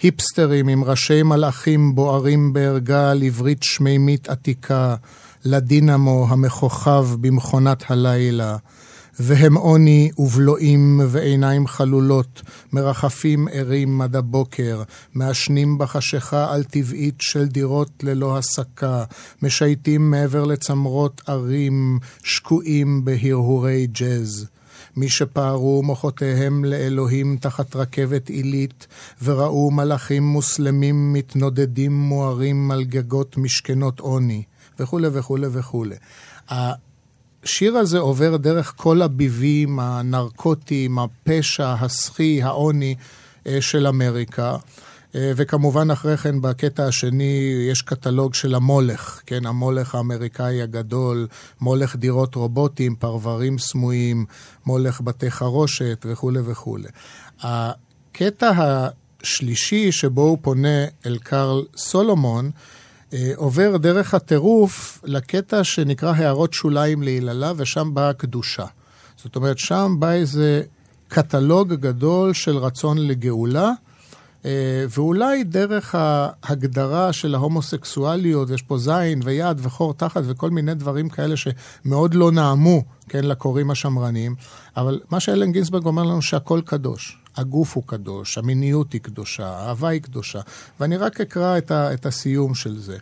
היפסטרים עם ראשי מלאכים בוערים בערגה על עברית שמימית עתיקה, לדינמו המכוכב במכונת הלילה. והם עוני ובלועים ועיניים חלולות, מרחפים ערים עד הבוקר, מעשנים בחשיכה על טבעית של דירות ללא הסקה, משייטים מעבר לצמרות ערים, שקועים בהרהורי ג'אז. מי שפערו מוחותיהם לאלוהים תחת רכבת עילית, וראו מלאכים מוסלמים מתנודדים מוארים על גגות משכנות עוני, וכולי וכולי וכולי. השיר הזה עובר דרך כל הביבים, הנרקוטיים, הפשע, הסחי, העוני אה, של אמריקה. אה, וכמובן אחרי כן בקטע השני יש קטלוג של המולך, כן, המולך האמריקאי הגדול, מולך דירות רובוטים, פרברים סמויים, מולך בתי חרושת וכולי וכולי. הקטע השלישי שבו הוא פונה אל קרל סולומון, עובר דרך הטירוף לקטע שנקרא הערות שוליים להיללה, ושם באה הקדושה. זאת אומרת, שם בא איזה קטלוג גדול של רצון לגאולה, אה, ואולי דרך ההגדרה של ההומוסקסואליות, יש פה זין ויד וחור תחת וכל מיני דברים כאלה שמאוד לא נעמו, כן, לקוראים השמרנים, אבל מה שאלן גינזברג אומר לנו שהכל קדוש. הגוף הוא קדוש, המיניות היא קדושה, האהבה היא קדושה, ואני רק אקרא את, ה, את הסיום של זה.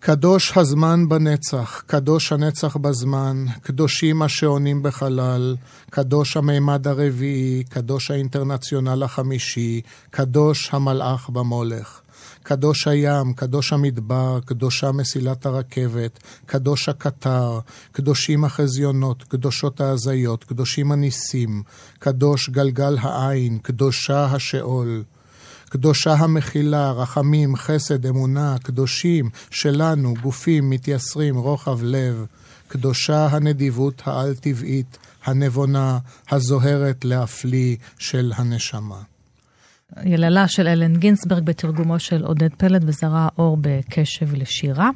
קדוש הזמן בנצח, קדוש הנצח בזמן, קדושים השעונים בחלל, קדוש המימד הרביעי, קדוש האינטרנציונל החמישי, קדוש המלאך במולך. קדוש הים, קדוש המדבר, קדושה מסילת הרכבת, קדוש הקטר, קדושים החזיונות, קדושות ההזיות, קדושים הניסים, קדוש גלגל העין, קדושה השאול. קדושה המכילה, רחמים, חסד, אמונה, קדושים שלנו, גופים מתייסרים, רוחב לב. קדושה הנדיבות העל-טבעית, הנבונה, הזוהרת להפליא של הנשמה. יללה של אלן גינסברג בתרגומו של עודד פלד וזרע אור בקשב לשירה.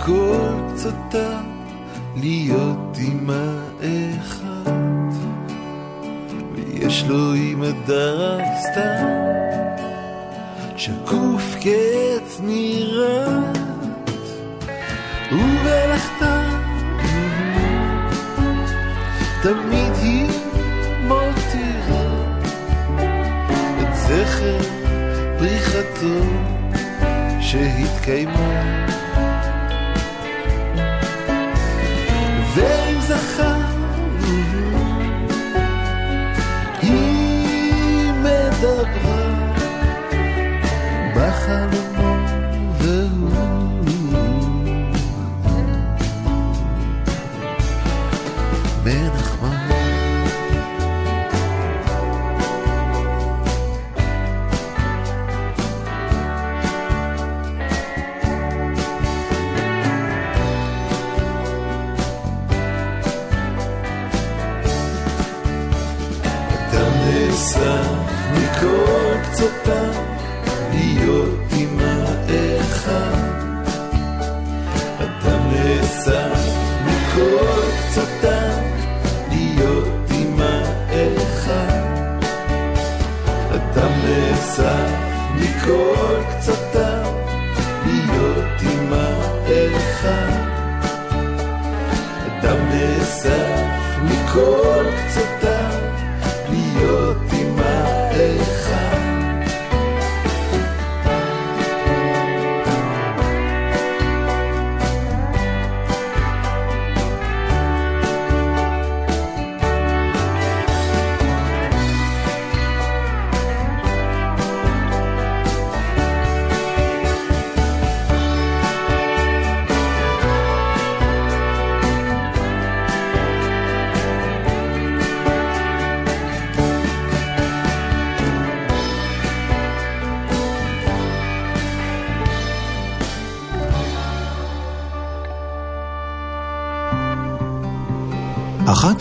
מכל קצותיו להיות עם האחד. ויש לו רק סתם שקוף כעץ נראה ובלכתה תמיד היא מותירה. את זכר פריחתו שהתקיימה היא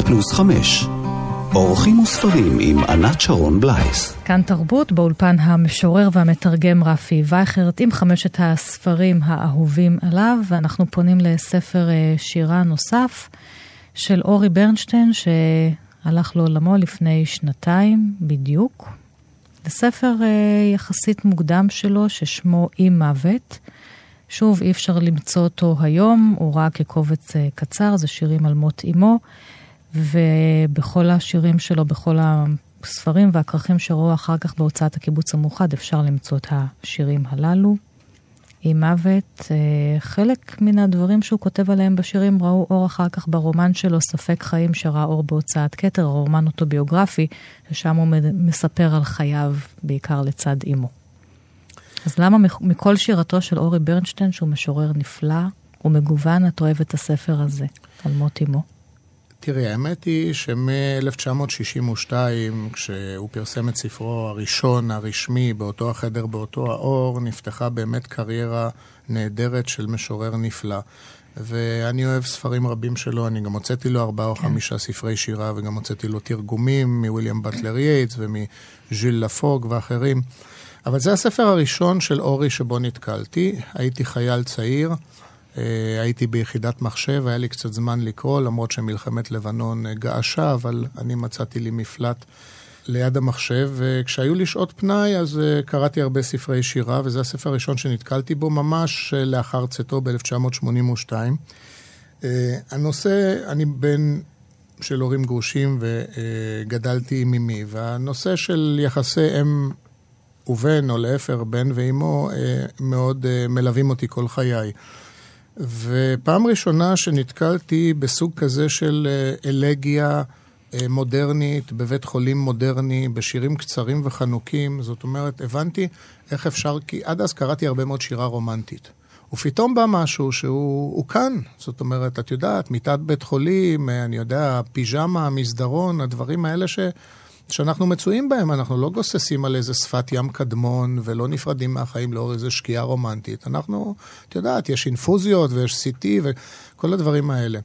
פלוס חמש. אורחים וספרים עם ענת שרון בלייס. כאן תרבות, באולפן המשורר והמתרגם רפי וייכרט עם חמשת הספרים האהובים עליו, ואנחנו פונים לספר אה, שירה נוסף של אורי ברנשטיין, שהלך לעולמו לפני שנתיים בדיוק. זה ספר אה, יחסית מוקדם שלו, ששמו אי מוות. שוב, אי אפשר למצוא אותו היום, הוא רק כקובץ אה, קצר, זה שירים על מות אמו. ובכל השירים שלו, בכל הספרים והכרכים שראו אחר כך בהוצאת הקיבוץ המאוחד, אפשר למצוא את השירים הללו. עם מוות, אה, חלק מן הדברים שהוא כותב עליהם בשירים ראו אור אחר כך ברומן שלו, ספק חיים, שראה אור בהוצאת כתר, הרומן אוטוביוגרפי, ששם הוא מספר על חייו, בעיקר לצד אימו. אז למה מכל שירתו של אורי ברנשטיין, שהוא משורר נפלא ומגוון, את אוהבת את הספר הזה, על מות אימו? תראי, האמת היא שמ-1962, כשהוא פרסם את ספרו הראשון, הרשמי, באותו החדר, באותו האור, נפתחה באמת קריירה נהדרת של משורר נפלא. ואני אוהב ספרים רבים שלו, אני גם הוצאתי לו ארבעה או כן. חמישה ספרי שירה, וגם הוצאתי לו תרגומים מוויליאם בטלר יייטס ומז'ול לפורג ואחרים. אבל זה הספר הראשון של אורי שבו נתקלתי. הייתי חייל צעיר. אה, הייתי ביחידת מחשב, היה לי קצת זמן לקרוא, למרות שמלחמת לבנון אה, געשה, אבל אני מצאתי לי מפלט ליד המחשב, וכשהיו לי שעות פנאי, אז אה, קראתי הרבה ספרי שירה, וזה הספר הראשון שנתקלתי בו ממש לאחר צאתו ב-1982. הנושא, אני בן של הורים גרושים וגדלתי עם אמי, והנושא של יחסי אם ובן, או להפך, בן ואימו, מאוד מלווים אותי כל חיי. ופעם ראשונה שנתקלתי בסוג כזה של אה, אלגיה אה, מודרנית, בבית חולים מודרני, בשירים קצרים וחנוקים, זאת אומרת, הבנתי איך אפשר, כי עד אז קראתי הרבה מאוד שירה רומנטית. ופתאום בא משהו שהוא כאן, זאת אומרת, את יודעת, מיטת בית חולים, אה, אני יודע, פיג'מה, מסדרון, הדברים האלה ש... שאנחנו מצויים בהם, אנחנו לא גוססים על איזה שפת ים קדמון ולא נפרדים מהחיים לאור איזה שקיעה רומנטית. אנחנו, את יודעת, יש אינפוזיות ויש CT וכל הדברים האלה.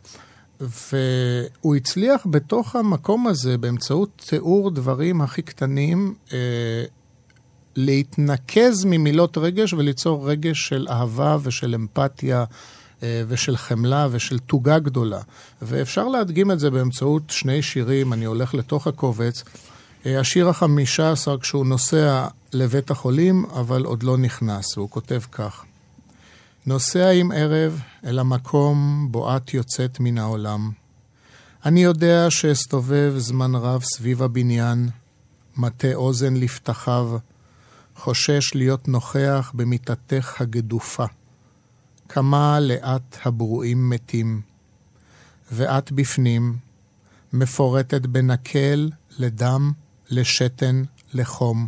והוא הצליח בתוך המקום הזה, באמצעות תיאור דברים הכי קטנים, אה, להתנקז ממילות רגש וליצור רגש של אהבה ושל אמפתיה. אה, ושל חמלה ושל תוגה גדולה. ואפשר להדגים את זה באמצעות שני שירים, אני הולך לתוך הקובץ, השיר החמישה עשר כשהוא נוסע לבית החולים, אבל עוד לא נכנס, והוא כותב כך: נוסע עם ערב אל המקום בו את יוצאת מן העולם. אני יודע שאסתובב זמן רב סביב הבניין, מטה אוזן לפתחיו, חושש להיות נוכח במיטתך הגדופה. כמה לאט הברואים מתים, ואת בפנים, מפורטת בנקל לדם לשתן, לחום.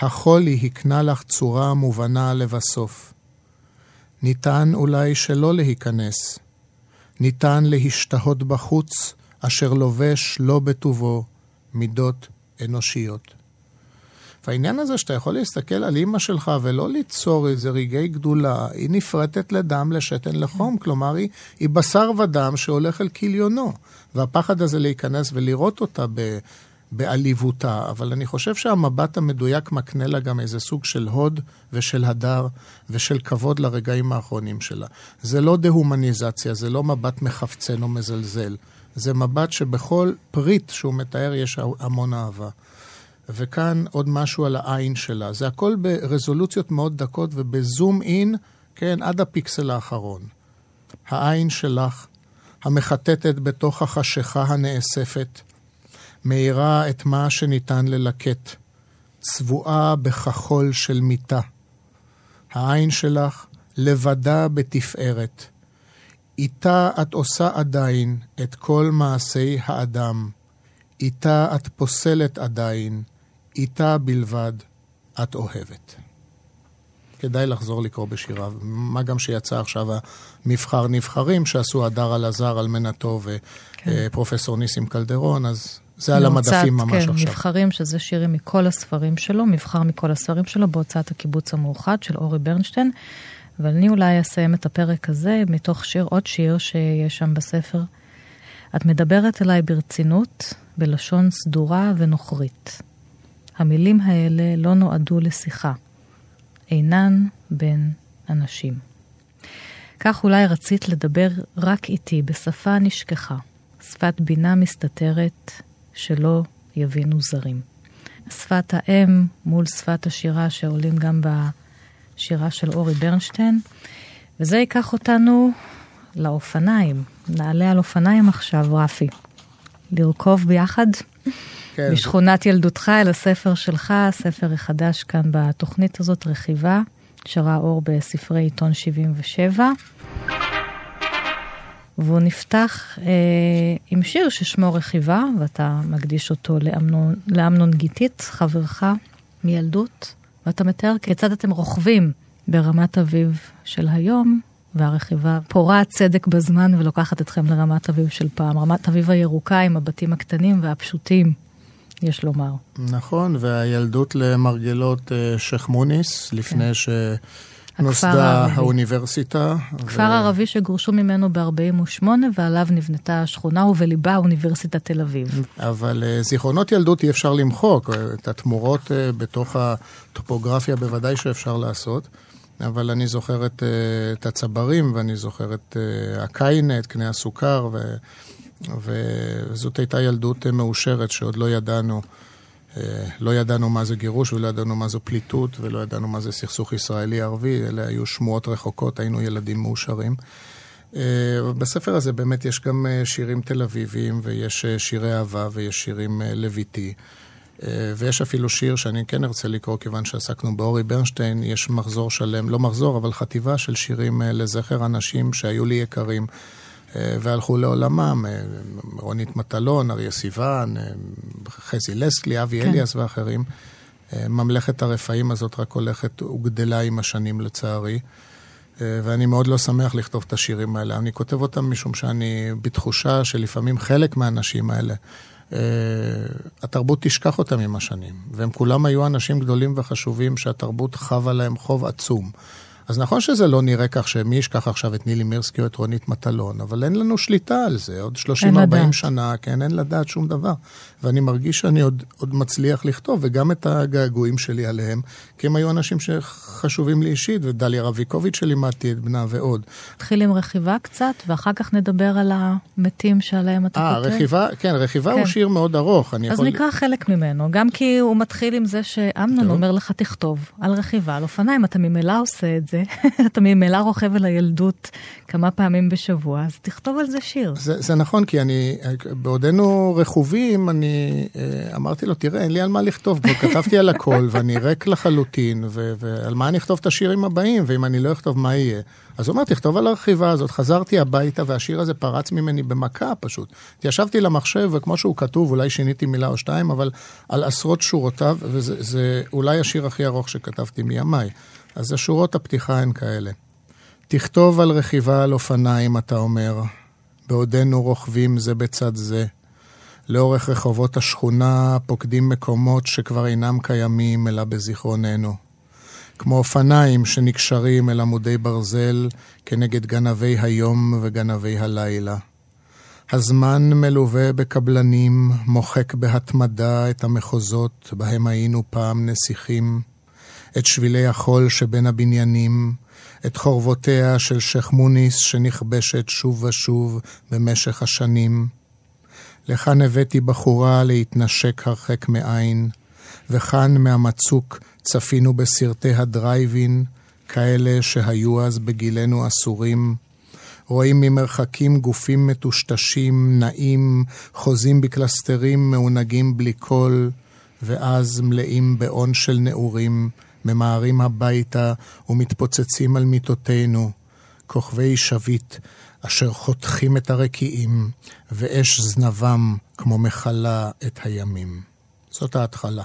החולי הקנה לך צורה מובנה לבסוף. ניתן אולי שלא להיכנס. ניתן להשתהות בחוץ, אשר לובש לא בטובו מידות אנושיות. והעניין הזה שאתה יכול להסתכל על אימא שלך ולא ליצור איזה רגעי גדולה, היא נפרטת לדם, לשתן, לחום. כלומר, היא, היא בשר ודם שהולך אל כליונו. והפחד הזה להיכנס ולראות אותה ב, בעליבותה, אבל אני חושב שהמבט המדויק מקנה לה גם איזה סוג של הוד ושל הדר ושל כבוד לרגעים האחרונים שלה. זה לא דה-הומניזציה, זה לא מבט מחפצן או מזלזל. זה מבט שבכל פריט שהוא מתאר יש המון אהבה. וכאן עוד משהו על העין שלה. זה הכל ברזולוציות מאוד דקות ובזום אין, כן, עד הפיקסל האחרון. העין שלך, המחטטת בתוך החשיכה הנאספת, מאירה את מה שניתן ללקט, צבועה בכחול של מיטה. העין שלך לבדה בתפארת. איתה את עושה עדיין את כל מעשי האדם. איתה את פוסלת עדיין, איתה בלבד את אוהבת. כדאי לחזור לקרוא בשיריו. מה גם שיצא עכשיו המבחר נבחרים שעשו הדר אלעזר, אלמנתו ופרופסור כן. ניסים קלדרון, אז זה על המדפים ממש כן, עכשיו. מבחרים, שזה שירים מכל הספרים שלו, מבחר מכל הספרים שלו בהוצאת הקיבוץ המאוחד של אורי ברנשטיין. אבל אני אולי אסיים את הפרק הזה מתוך שיר, עוד שיר שיש שם בספר. את מדברת אליי ברצינות, בלשון סדורה ונוכרית. המילים האלה לא נועדו לשיחה. אינן בין אנשים. כך אולי רצית לדבר רק איתי בשפה נשכחה, שפת בינה מסתתרת שלא יבינו זרים. שפת האם מול שפת השירה שעולים גם בשירה של אורי ברנשטיין, וזה ייקח אותנו לאופניים. נעלה על אופניים עכשיו, רפי. לרכוב ביחד כן, משכונת ילדותך אל הספר שלך, הספר החדש כאן בתוכנית הזאת, רכיבה, שראה אור בספרי עיתון 77. והוא נפתח אה, עם שיר ששמו רכיבה, ואתה מקדיש אותו לאמנון, לאמנון גיתית, חברך מילדות, ואתה מתאר כיצד אתם רוכבים ברמת אביב של היום, והרכיבה פורעת צדק בזמן ולוקחת אתכם לרמת אביב של פעם. רמת אביב הירוקה עם הבתים הקטנים והפשוטים, יש לומר. נכון, והילדות למרגלות אה, שייח' מוניס, לפני שנוסדה הערבי. האוניברסיטה. כפר ערבי שגורשו ממנו ב-48' ועליו נבנתה השכונה ובליבה אוניברסיטת תל אביב. אבל אה, זיכרונות ילדות אי אפשר למחוק, אה, את התמורות אה, בתוך הטופוגרפיה בוודאי שאפשר לעשות, אבל אני זוכר את, את הצברים ואני זוכר את הקיינה, את קנה הסוכר, ו, וזאת הייתה ילדות מאושרת שעוד לא ידענו. אה, לא ידענו מה זה גירוש ולא ידענו מה זו פליטות ולא ידענו מה זה סכסוך ישראלי-ערבי, אלה היו שמועות רחוקות, היינו ילדים מאושרים. אה, בספר הזה באמת יש גם אה, שירים תל אביביים ויש שירי אהבה ויש שירים לויטי. ויש אפילו שיר שאני כן ארצה לקרוא, כיוון שעסקנו באורי ברנשטיין, יש מחזור שלם, לא מחזור, אבל חטיבה של שירים לזכר אנשים שהיו לי יקרים והלכו לעולמם, אה, רונית מטלון, אריה סיוון, אה, חזי לסקלי, אבי כן. אליאס ואחרים. אה, ממלכת הרפאים הזאת רק הולכת וגדלה עם השנים לצערי. אה, ואני מאוד לא שמח לכתוב את השירים האלה. אני כותב אותם משום שאני בתחושה שלפעמים חלק מהאנשים האלה, אה, התרבות תשכח אותם עם השנים. והם כולם היו אנשים גדולים וחשובים שהתרבות חבה להם חוב עצום. אז נכון שזה לא נראה כך שמי ישכח עכשיו את נילי מירסקי או את רונית מטלון, אבל אין לנו שליטה על זה. עוד 30-40 לדעת. שנה, כן, אין לדעת שום דבר. ואני מרגיש שאני עוד, עוד מצליח לכתוב, וגם את הגעגועים שלי עליהם, כי הם היו אנשים שחשובים לי אישית, ודליה רביקוביץ' שלימדתי את בנה ועוד. נתחיל עם רכיבה קצת, ואחר כך נדבר על המתים שעליהם אתה אה, כותב. רכיבה, כן, רכיבה כן. הוא שיר מאוד ארוך. אז יכול... נקרא חלק ממנו, גם כי הוא מתחיל עם זה שאמנון. אומר לך תכתוב על רכיבה, על אופניים, אתה ממילא עושה את זה, [LAUGHS] אתה ממילא רוכב אל הילדות כמה פעמים בשבוע, אז תכתוב על זה שיר. זה, זה נכון, כי אני, בעודנו רכובים, אני אה, אמרתי לו, תראה, אין לי על מה לכתוב, כבר כתבתי על הכל, [LAUGHS] ואני ריק לחלוטין, ו, ועל מה אני אכתוב את השירים הבאים, ואם אני לא אכתוב, מה יהיה? אז הוא אומר, תכתוב על הרכיבה הזאת. חזרתי הביתה, והשיר הזה פרץ ממני במכה פשוט. ישבתי למחשב, וכמו שהוא כתוב, אולי שיניתי מילה או שתיים, אבל על עשרות שורותיו, וזה זה אולי השיר הכי ארוך שכתבתי מימיי. אז השורות הפתיחה הן כאלה. תכתוב על רכיבה על אופניים, אתה אומר, בעודנו רוכבים זה בצד זה. לאורך רחובות השכונה פוקדים מקומות שכבר אינם קיימים אלא בזיכרוננו. כמו אופניים שנקשרים אל עמודי ברזל כנגד גנבי היום וגנבי הלילה. הזמן מלווה בקבלנים, מוחק בהתמדה את המחוזות בהם היינו פעם נסיכים, את שבילי החול שבין הבניינים, את חורבותיה של שייח' מוניס שנכבשת שוב ושוב במשך השנים. לכאן הבאתי בחורה להתנשק הרחק מעין, וכאן מהמצוק צפינו בסרטי הדרייבין, כאלה שהיו אז בגילנו אסורים. רואים ממרחקים גופים מטושטשים, נעים, חוזים בקלסתרים מעונגים בלי קול, ואז מלאים באון של נעורים, ממהרים הביתה ומתפוצצים על מיטותינו, כוכבי שביט אשר חותכים את הרקיעים, ואש זנבם כמו מכלה את הימים. זאת ההתחלה.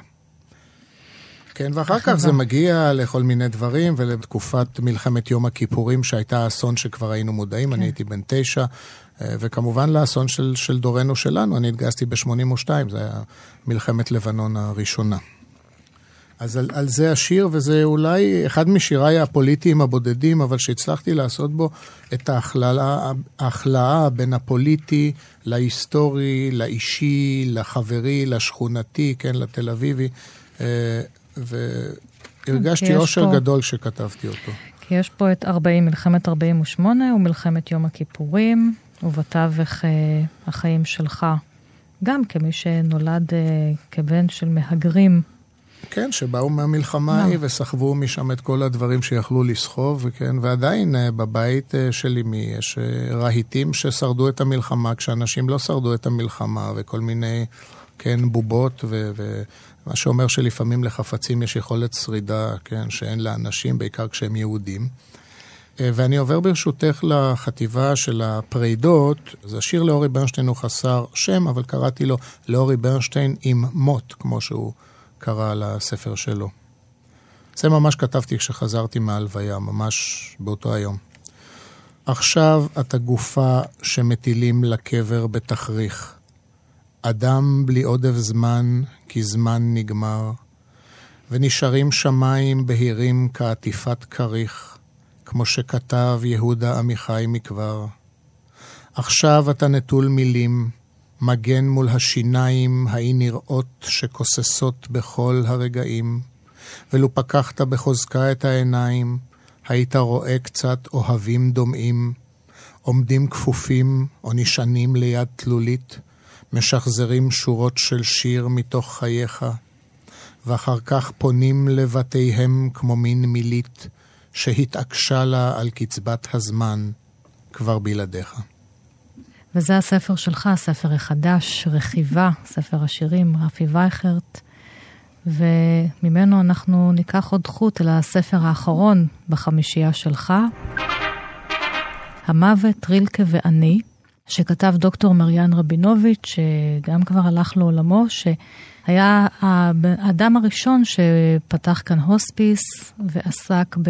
כן, ואחר כך זה מגיע לכל מיני דברים, ולתקופת מלחמת יום הכיפורים, שהייתה אסון שכבר היינו מודעים, כן. אני הייתי בן תשע, אה, וכמובן לאסון של, של דורנו שלנו, אני התגייסתי ב-82, זה היה מלחמת לבנון הראשונה. אז על, על זה השיר, וזה אולי אחד משיריי הפוליטיים הבודדים, אבל שהצלחתי לעשות בו את ההכללה, ההכלאה בין הפוליטי להיסטורי, לאישי, לחברי, לשכונתי, כן, לתל אביבי. אה, והרגשתי יש אושר פה- גדול כשכתבתי אותו. כי יש פה את 40, מלחמת 48 ומלחמת יום הכיפורים, ובתווך אה, החיים שלך, גם כמי שנולד אה, כבן של מהגרים. כן, שבאו מהמלחמה. ההיא וסחבו משם את כל הדברים שיכלו לסחוב, וכן, ועדיין אה, בבית אה, של אמי יש אה, רהיטים ששרדו את המלחמה, כשאנשים לא שרדו את המלחמה, וכל מיני, כן, בובות, ו- ומה שאומר שלפעמים לחפצים יש יכולת שרידה, כן, שאין לאנשים, בעיקר כשהם יהודים. ואני עובר ברשותך לחטיבה של הפרידות. אז השיר לאורי ברנשטיין הוא חסר שם, אבל קראתי לו לאורי ברנשטיין עם מות, כמו שהוא קרא לספר שלו. זה ממש כתבתי כשחזרתי מההלוויה, ממש באותו היום. עכשיו אתה גופה שמטילים לקבר בתכריך. אדם בלי עודף זמן, כי זמן נגמר. ונשארים שמיים בהירים כעטיפת כריך, כמו שכתב יהודה עמיחי מכבר. עכשיו אתה נטול מילים, מגן מול השיניים האי נראות שכוססות בכל הרגעים, ולו פקחת בחוזקה את העיניים, היית רואה קצת אוהבים דומעים, עומדים כפופים או נשענים ליד תלולית, משחזרים שורות של שיר מתוך חייך, ואחר כך פונים לבתיהם כמו מין מילית, שהתעקשה לה על קצבת הזמן, כבר בלעדיך. וזה הספר שלך, הספר החדש, רכיבה, ספר השירים, רפי וייכרט, וממנו אנחנו ניקח עוד חוט אל הספר האחרון בחמישייה שלך, המוות, רילקה ואני, שכתב דוקטור מריאן רבינוביץ', שגם כבר הלך לעולמו, שהיה האדם הראשון שפתח כאן הוספיס ועסק ב...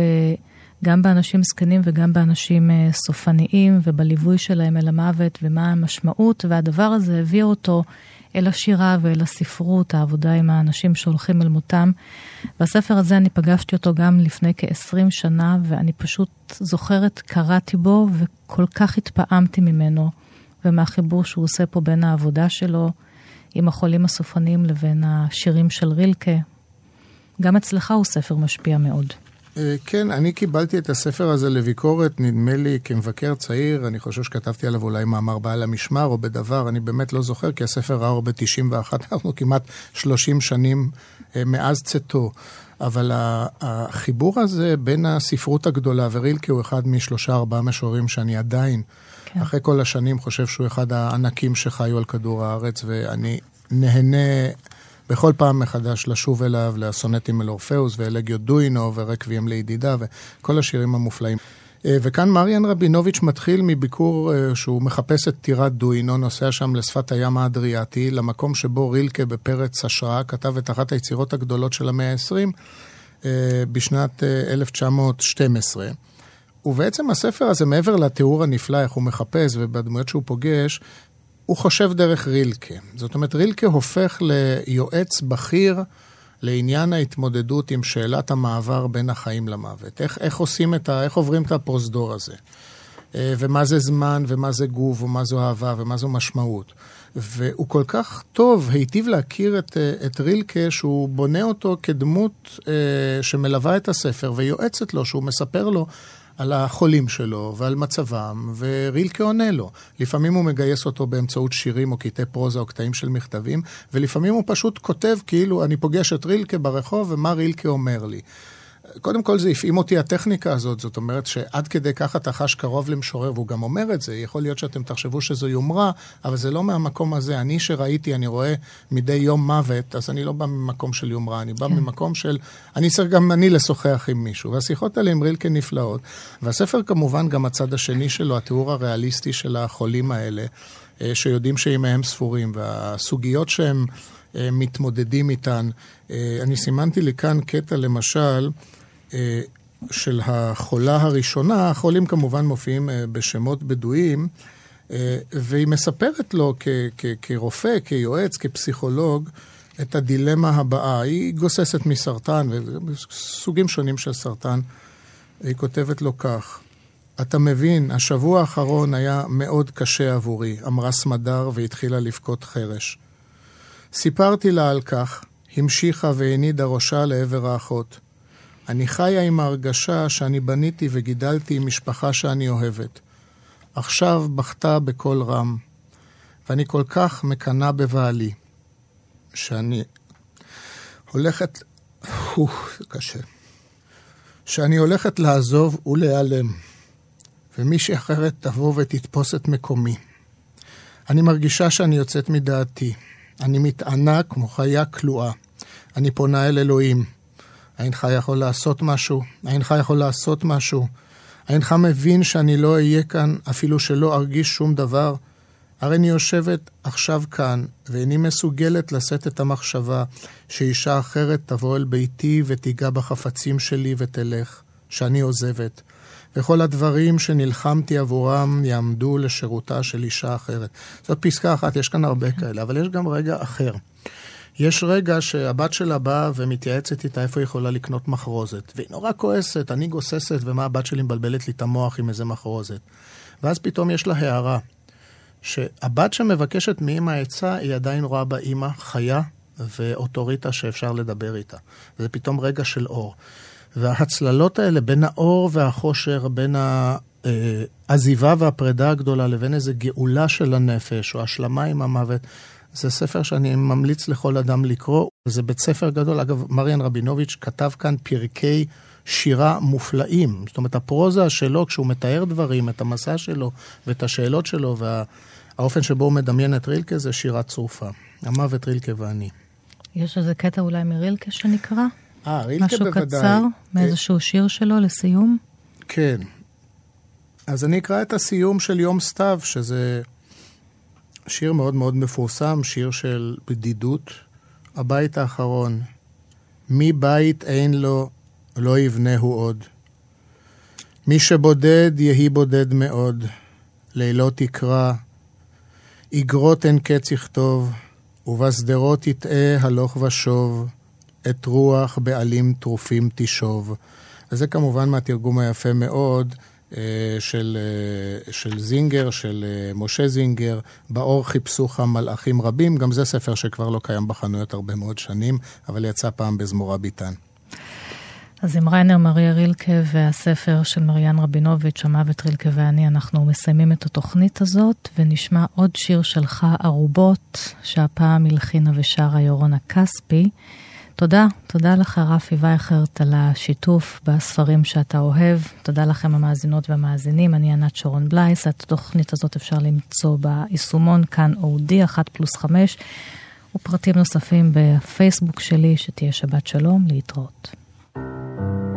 גם באנשים זקנים וגם באנשים אה, סופניים ובליווי שלהם אל המוות ומה המשמעות, והדבר הזה הביא אותו אל השירה ואל הספרות, העבודה עם האנשים שהולכים אל מותם. והספר הזה, אני פגשתי אותו גם לפני כ-20 שנה, ואני פשוט זוכרת, קראתי בו וכל כך התפעמתי ממנו, ומהחיבור שהוא עושה פה בין העבודה שלו עם החולים הסופניים לבין השירים של רילקה. גם אצלך הוא ספר משפיע מאוד. אה, כן, אני קיבלתי את הספר הזה לביקורת, נדמה לי כמבקר צעיר, אני חושב שכתבתי עליו אולי מאמר בעל המשמר או בדבר, אני באמת לא זוכר, כי הספר ראה אור ב-91, [LAUGHS] אנחנו כמעט 30 שנים אה, מאז צאתו. אבל החיבור הזה בין הספרות הגדולה, ורילקה הוא אחד משלושה ארבעה משוררים שאני עדיין, כן. אחרי כל השנים, חושב שהוא אחד הענקים שחיו על כדור הארץ, ואני נהנה בכל פעם מחדש לשוב אליו, לסונטים אל אורפאוס ואלגיו דוינו ורקבים לידידה וכל השירים המופלאים. אה, וכאן מריאן רבינוביץ' מתחיל מביקור אה, שהוא מחפש את טירת דוינו, נוסע שם לשפת הים האדריאטי, למקום שבו רילקה בפרץ השראה כתב את אחת היצירות הגדולות של המאה ה-20 בשנת אה, 1912. ובעצם הספר הזה, מעבר לתיאור הנפלא, איך הוא מחפש ובדמויות שהוא פוגש, הוא חושב דרך רילקה. זאת אומרת, רילקה הופך ליועץ בכיר לעניין ההתמודדות עם שאלת המעבר בין החיים למוות. איך, איך עושים את ה... איך עוברים את הפרוזדור הזה. אה, ומה זה זמן, ומה זה גוף, ומה זו אהבה, ומה זו משמעות. והוא כל כך טוב, היטיב להכיר את, אה, את רילקה, שהוא בונה אותו כדמות אה, שמלווה את הספר ויועצת לו, שהוא מספר לו על החולים שלו ועל מצבם, ורילקה עונה לו. לפעמים הוא מגייס אותו באמצעות שירים או קטעי פרוזה או קטעים של מכתבים, ולפעמים הוא פשוט כותב כאילו אני פוגש את רילקה ברחוב ומה רילקה אומר לי. קודם כל זה הפעים אותי הטכניקה הזאת, זאת אומרת שעד כדי כך אתה חש קרוב למשורר, והוא גם אומר את זה, יכול להיות שאתם תחשבו שזו יומרה, אבל זה לא מהמקום הזה. אני שראיתי, אני רואה מדי יום מוות, אז אני לא בא ממקום של יומרה, אני בא ממקום של, אני צריך גם אני לשוחח עם מישהו. והשיחות האלה עם רילקה נפלאות. והספר כמובן, גם הצד השני שלו, התיאור הריאליסטי של החולים האלה, אה, שיודעים שימיהם ספורים, והסוגיות שהם... מתמודדים איתן. אה, אני סימנתי לי כאן קטע, למשל, אה, של החולה הראשונה, החולים כמובן מופיעים אה, בשמות בדויים, והיא מספרת לו כ- כ- כרופא, כיועץ, כפסיכולוג, את הדילמה הבאה. היא גוססת מסרטן, וסוגים שונים של סרטן. היא כותבת לו כך: אתה מבין, השבוע האחרון היה מאוד קשה עבורי, אמרה סמדר והתחילה לבכות חרש. סיפרתי לה על כך, המשיכה והנידה ראשה לעבר האחות. אני חיה עם ההרגשה שאני בניתי וגידלתי עם משפחה שאני אוהבת. עכשיו בכתה בקול רם, ואני כל כך מקנאה בבעלי, שאני הולכת... זה קשה. שאני הולכת לעזוב ולהיעלם, ומישהי אחרת תבוא ותתפוס את מקומי. אני מרגישה שאני יוצאת מדעתי. אני מתענה כמו חיה כלואה. אני פונה אל אלוהים. אינך יכול לעשות משהו? אינך יכול לעשות משהו? אינך מבין שאני לא אהיה כאן אפילו שלא ארגיש שום דבר? הרי אני יושבת עכשיו כאן, ואיני מסוגלת לשאת את המחשבה שאישה אחרת תבוא אל ביתי ותיגע בחפצים שלי ותלך, שאני עוזבת. וכל הדברים שנלחמתי עבורם יעמדו לשירותה של אישה אחרת. זאת פסקה אחת, יש כאן הרבה כאלה, אבל יש גם רגע אחר. יש רגע שהבת שלה באה ומתייעצת איתה איפה היא יכולה לקנות מחרוזת. והיא נורא כועסת, אני גוססת, ומה הבת שלי מבלבלת לי את המוח עם איזה מחרוזת. ואז פתאום יש לה הערה, שהבת שמבקשת מאמא עצה, היא עדיין רואה בה אימא חיה ואוטוריטה שאפשר לדבר איתה. וזה פתאום רגע של אור. וההצללות האלה בין האור והחושר, בין העזיבה והפרידה הגדולה לבין איזו גאולה של הנפש, או השלמה עם המוות, זה ספר שאני ממליץ לכל אדם לקרוא. זה בית ספר גדול. אגב, מריאן רבינוביץ' כתב כאן פרקי שירה מופלאים. זאת אומרת, הפרוזה שלו, כשהוא מתאר דברים, את המסע שלו ואת השאלות שלו, והאופן שבו הוא מדמיין את רילקה, זה שירה צרופה. המוות רילקה ואני. יש איזה קטע אולי מרילקה שנקרא? אה, רילקה משהו בוודאי. קצר מאיזשהו שיר שלו לסיום? כן. אז אני אקרא את הסיום של יום סתיו, שזה שיר מאוד מאוד מפורסם, שיר של בדידות. הבית האחרון, מי בית אין לו, לא יבנהו עוד. מי שבודד, יהי בודד מאוד. לילות יקרא, איגרות אין קץ יכתוב, ובשדרות יטעה הלוך ושוב, את רוח בעלים טרופים תשוב. אז זה כמובן מהתרגום היפה מאוד אה, של, אה, של זינגר, של אה, משה זינגר, באור חיפשוך מלאכים רבים, גם זה ספר שכבר לא קיים בחנויות הרבה מאוד שנים, אבל יצא פעם בזמורה ביטן. אז עם ריינר מריה רילקה והספר של מריאן רבינוביץ', המוות רילקה ואני, אנחנו מסיימים את התוכנית הזאת, ונשמע עוד שיר שלך, ערובות, שהפעם הלחינה ושרה יורונה כספי. תודה, תודה לך רפי וייכרט על השיתוף בספרים שאתה אוהב. תודה לכם המאזינות והמאזינים, אני ענת שרון בלייס. את התוכנית הזאת אפשר למצוא ביישומון כאן אודי 1 פלוס 5, ופרטים נוספים בפייסבוק שלי, שתהיה שבת שלום, להתראות. הגוף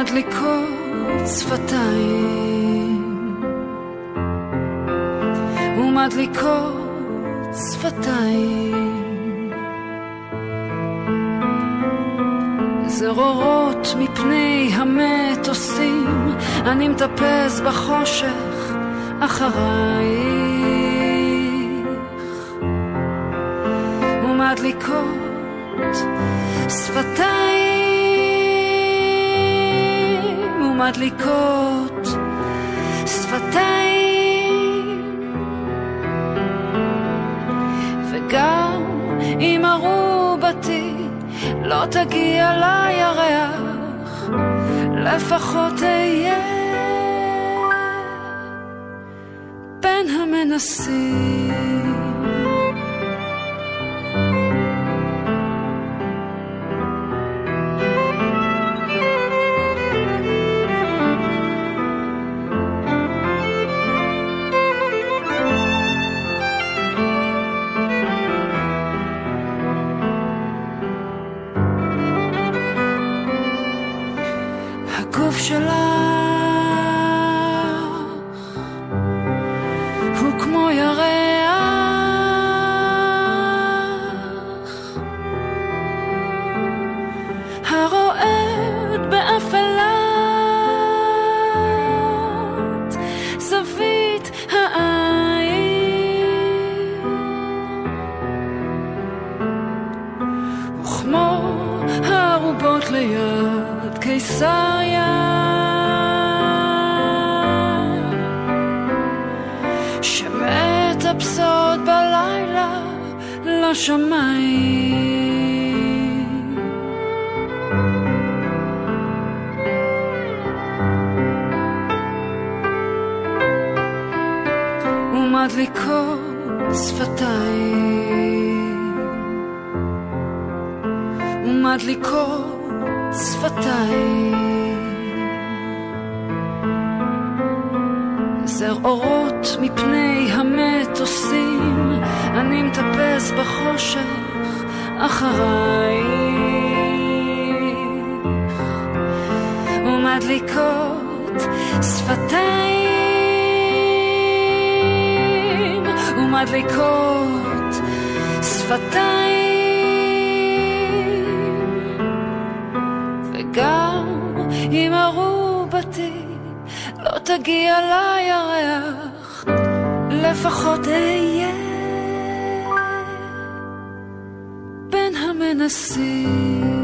מדליקות שפתיים. ומדליקות שפתיים. זרורות מפני המטוסים אני מטפס בחושך אחרייך. ומדליקות שפתיים. ומדליקות שפתיים. וגם אם ארובתי לא תגיע לירח לפחות אהיה בין המנסים. ליד קיסריה. שמטפסות בלילה לשמיים. ומדליקות שפתיים. ומדליקות שפתיים. זר אורות מפני המטוסים, אני מטפס בחושך אחרייך, ומדליקות שפתיים, ומדליקות שפתיים. אם ארובתי לא תגיע לירח, לפחות אהיה בין המנסים.